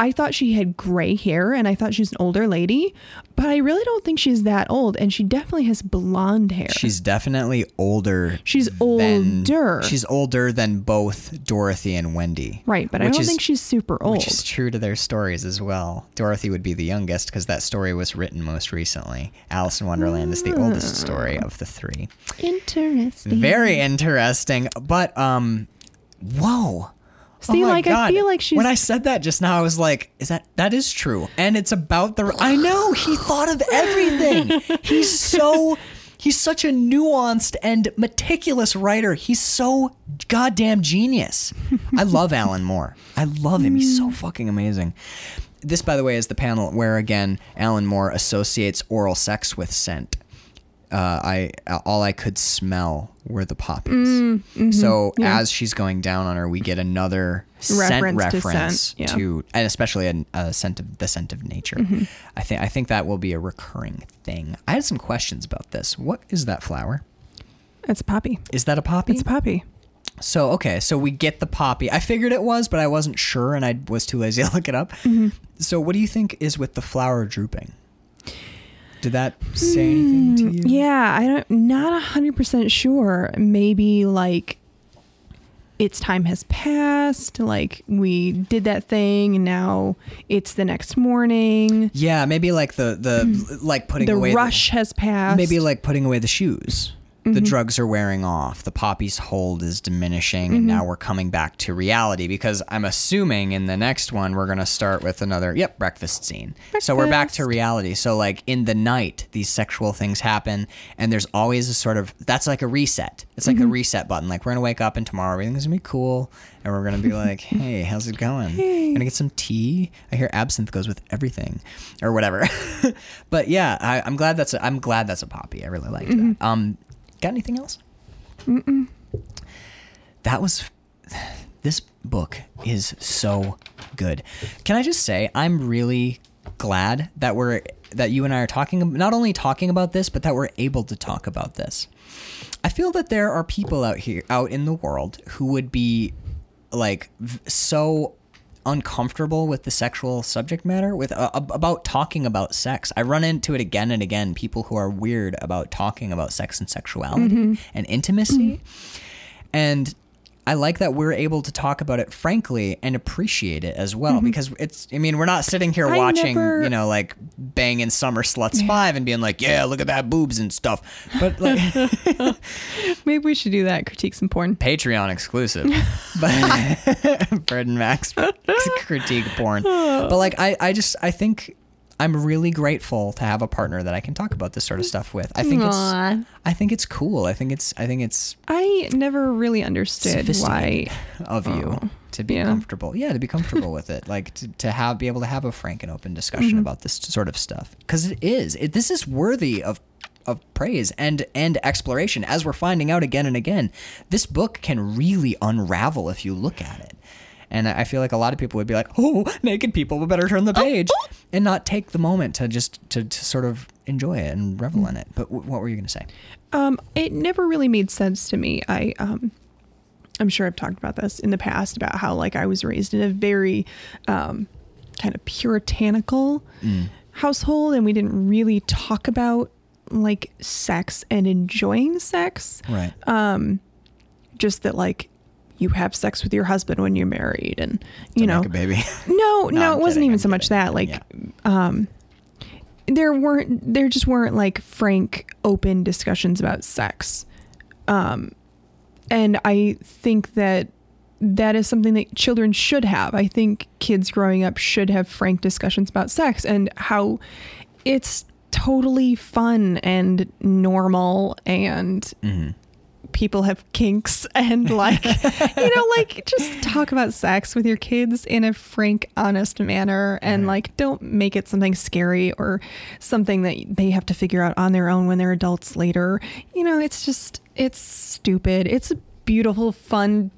I thought she had gray hair and I thought she's an older lady, but I really don't think she's that old. And she definitely has blonde hair. She's definitely older. She's than- older. she's older than both Dorothy and Wendy. right, but I don't is- think she's super old. Which is true to their stories as well. Dorothy would be the youngest because that story was written most recently. Alice in Wonderland is the oldest story of the three. Interesting. Very interesting. But um whoa. See, Oh like I feel like she's When I said that just now, I was like, "Is that that is true?" And it's about the. I know he thought of everything. He's so. He's such a nuanced and meticulous writer. He's so goddamn genius. I love Alan Moore. I love him. He's so mm. fucking amazing. This, by the way, is the panel where again Alan Moore associates oral sex with scent. Uh, I all I could smell were the poppies. So yeah. as she's going down on her, we get another scent Reference to reference scent, yeah. to, and especially a, a scent of the scent of nature. Mm-hmm. I think I think that will be a recurring thing. I had some questions about this. What is that flower? it's a poppy. Is that a poppy? It's a poppy. So okay, so we get the poppy. I figured it was, but I wasn't sure, and I was too lazy to look it up. Mm-hmm. So what do you think is with the flower drooping? Did that say anything to you? Hmm, Yeah, I don't not a hundred percent sure. Maybe like its time has passed, like we did that thing and now it's the next morning. Yeah, maybe like the the like putting Hmm. The away rush has passed. maybe like putting away the shoes. Mm-hmm. The drugs are wearing off. The poppy's hold is diminishing, Mm-hmm. and now we're coming back to reality because I'm assuming in the next one we're gonna start with another yep breakfast scene. So we're back to reality. So like in the night, these sexual things happen, and there's always a sort of that's like a reset. It's like a Mm-hmm. reset button. Like we're gonna wake up and tomorrow everything's gonna be cool, and we're gonna be like, hey, how's it going? Gonna get some tea. I hear absinthe goes with everything, or whatever. but yeah, I, I'm glad that's a, I'm glad that's a poppy. I really liked Mm-hmm. that. Um, got anything else? Mm-mm. That was. This book is so good. Can I just say I'm really glad that we're that you and I are talking not only talking about this but that we're able to talk about this. I feel that there are people out here out in the world who would be like v- so uncomfortable with the sexual subject matter with uh, about talking about sex. I run into it again and again people who are weird about talking about sex and sexuality and intimacy. And I like that we're able to talk about it frankly and appreciate it as well mm-hmm. because it's I mean we're not sitting here I watching never- you know like banging summer sluts 5 and being like yeah look at that boobs and stuff but like maybe we should do that, critique some porn. Patreon exclusive. But Fred and Max critique porn. But like I, I just I think I'm really grateful to have a partner that I can talk about this sort of stuff with. I think Aw. it's I think it's cool. I think it's I think it's I never really understood why of you to be yeah. comfortable. Yeah, to be comfortable with it. Like to, to have be able to have a frank and open discussion Mm-hmm. about this sort of stuff because it is. It, this is worthy of of praise and and exploration as we're finding out again and again. This book can really unravel if you look at it. And I feel like a lot of people would be like, "Oh, naked people, we better turn the page," and not take the moment to just to, to sort of enjoy it and revel in it. But w- what were you going to say? Um, it never really made sense to me. I um, I'm sure I've talked about this in the past about how like I was raised in a very um, kind of puritanical household, and we didn't really talk about like sex and enjoying sex. Right. Um, Just that like you have sex with your husband when you're married, and you know, Make a baby. no, no, I'm it wasn't kidding, even I'm so much that. Like, Yeah. um, there weren't there just weren't like frank, open discussions about sex. Um, and I think that that is something that children should have. I think kids growing up should have frank discussions about sex and how it's totally fun and normal and people have kinks and like you know like just talk about sex with your kids in a frank honest manner and like don't make it something scary or something that they have to figure out on their own when they're adults later. You know it's just it's stupid. It's a beautiful fun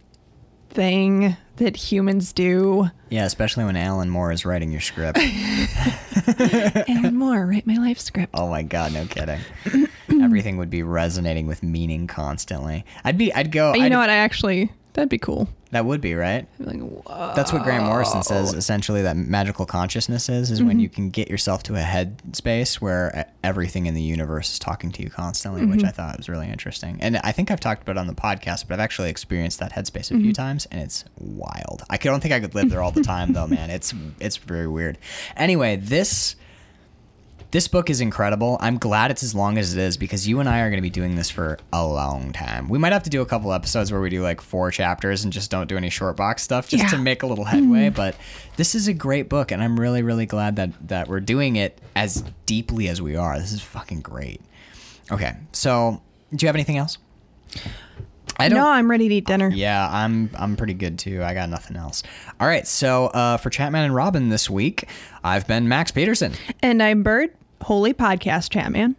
thing that humans do. Yeah, especially when Alan Moore is writing your script. Alan Moore write my life script. Oh my god, no kidding. Hmm. Everything would be resonating with meaning constantly. I'd be, I'd go. you I'd- know what i actually that'd be cool That would be right. Like. That's what Grant Morrison says. Essentially, that magical consciousness is is when mm-hmm. you can get yourself to a head space where everything in the universe is talking to you constantly, which mm-hmm. I thought was really interesting. And I think I've talked about it on the podcast, but I've actually experienced that headspace a few mm-hmm. times, and it's wild. I don't think I could live there all the time, though, man. It's it's very weird. Anyway, this This book is incredible. I'm glad it's as long as it is because you and I are going to be doing this for a long time. We might have to do a couple episodes where we do like four chapters and just don't do any short box stuff just to make a little headway. But this is a great book, and I'm really, really glad that that we're doing it as deeply as we are. This is fucking great. Okay, so do you have anything else? I don't, no, I'm ready to eat dinner. yeah, I'm I'm pretty good too. I got nothing else. All right, so uh, for Chatman and Robin this week, I've been Max Peterson. And I'm Bird, Holy Podcast Chat, man.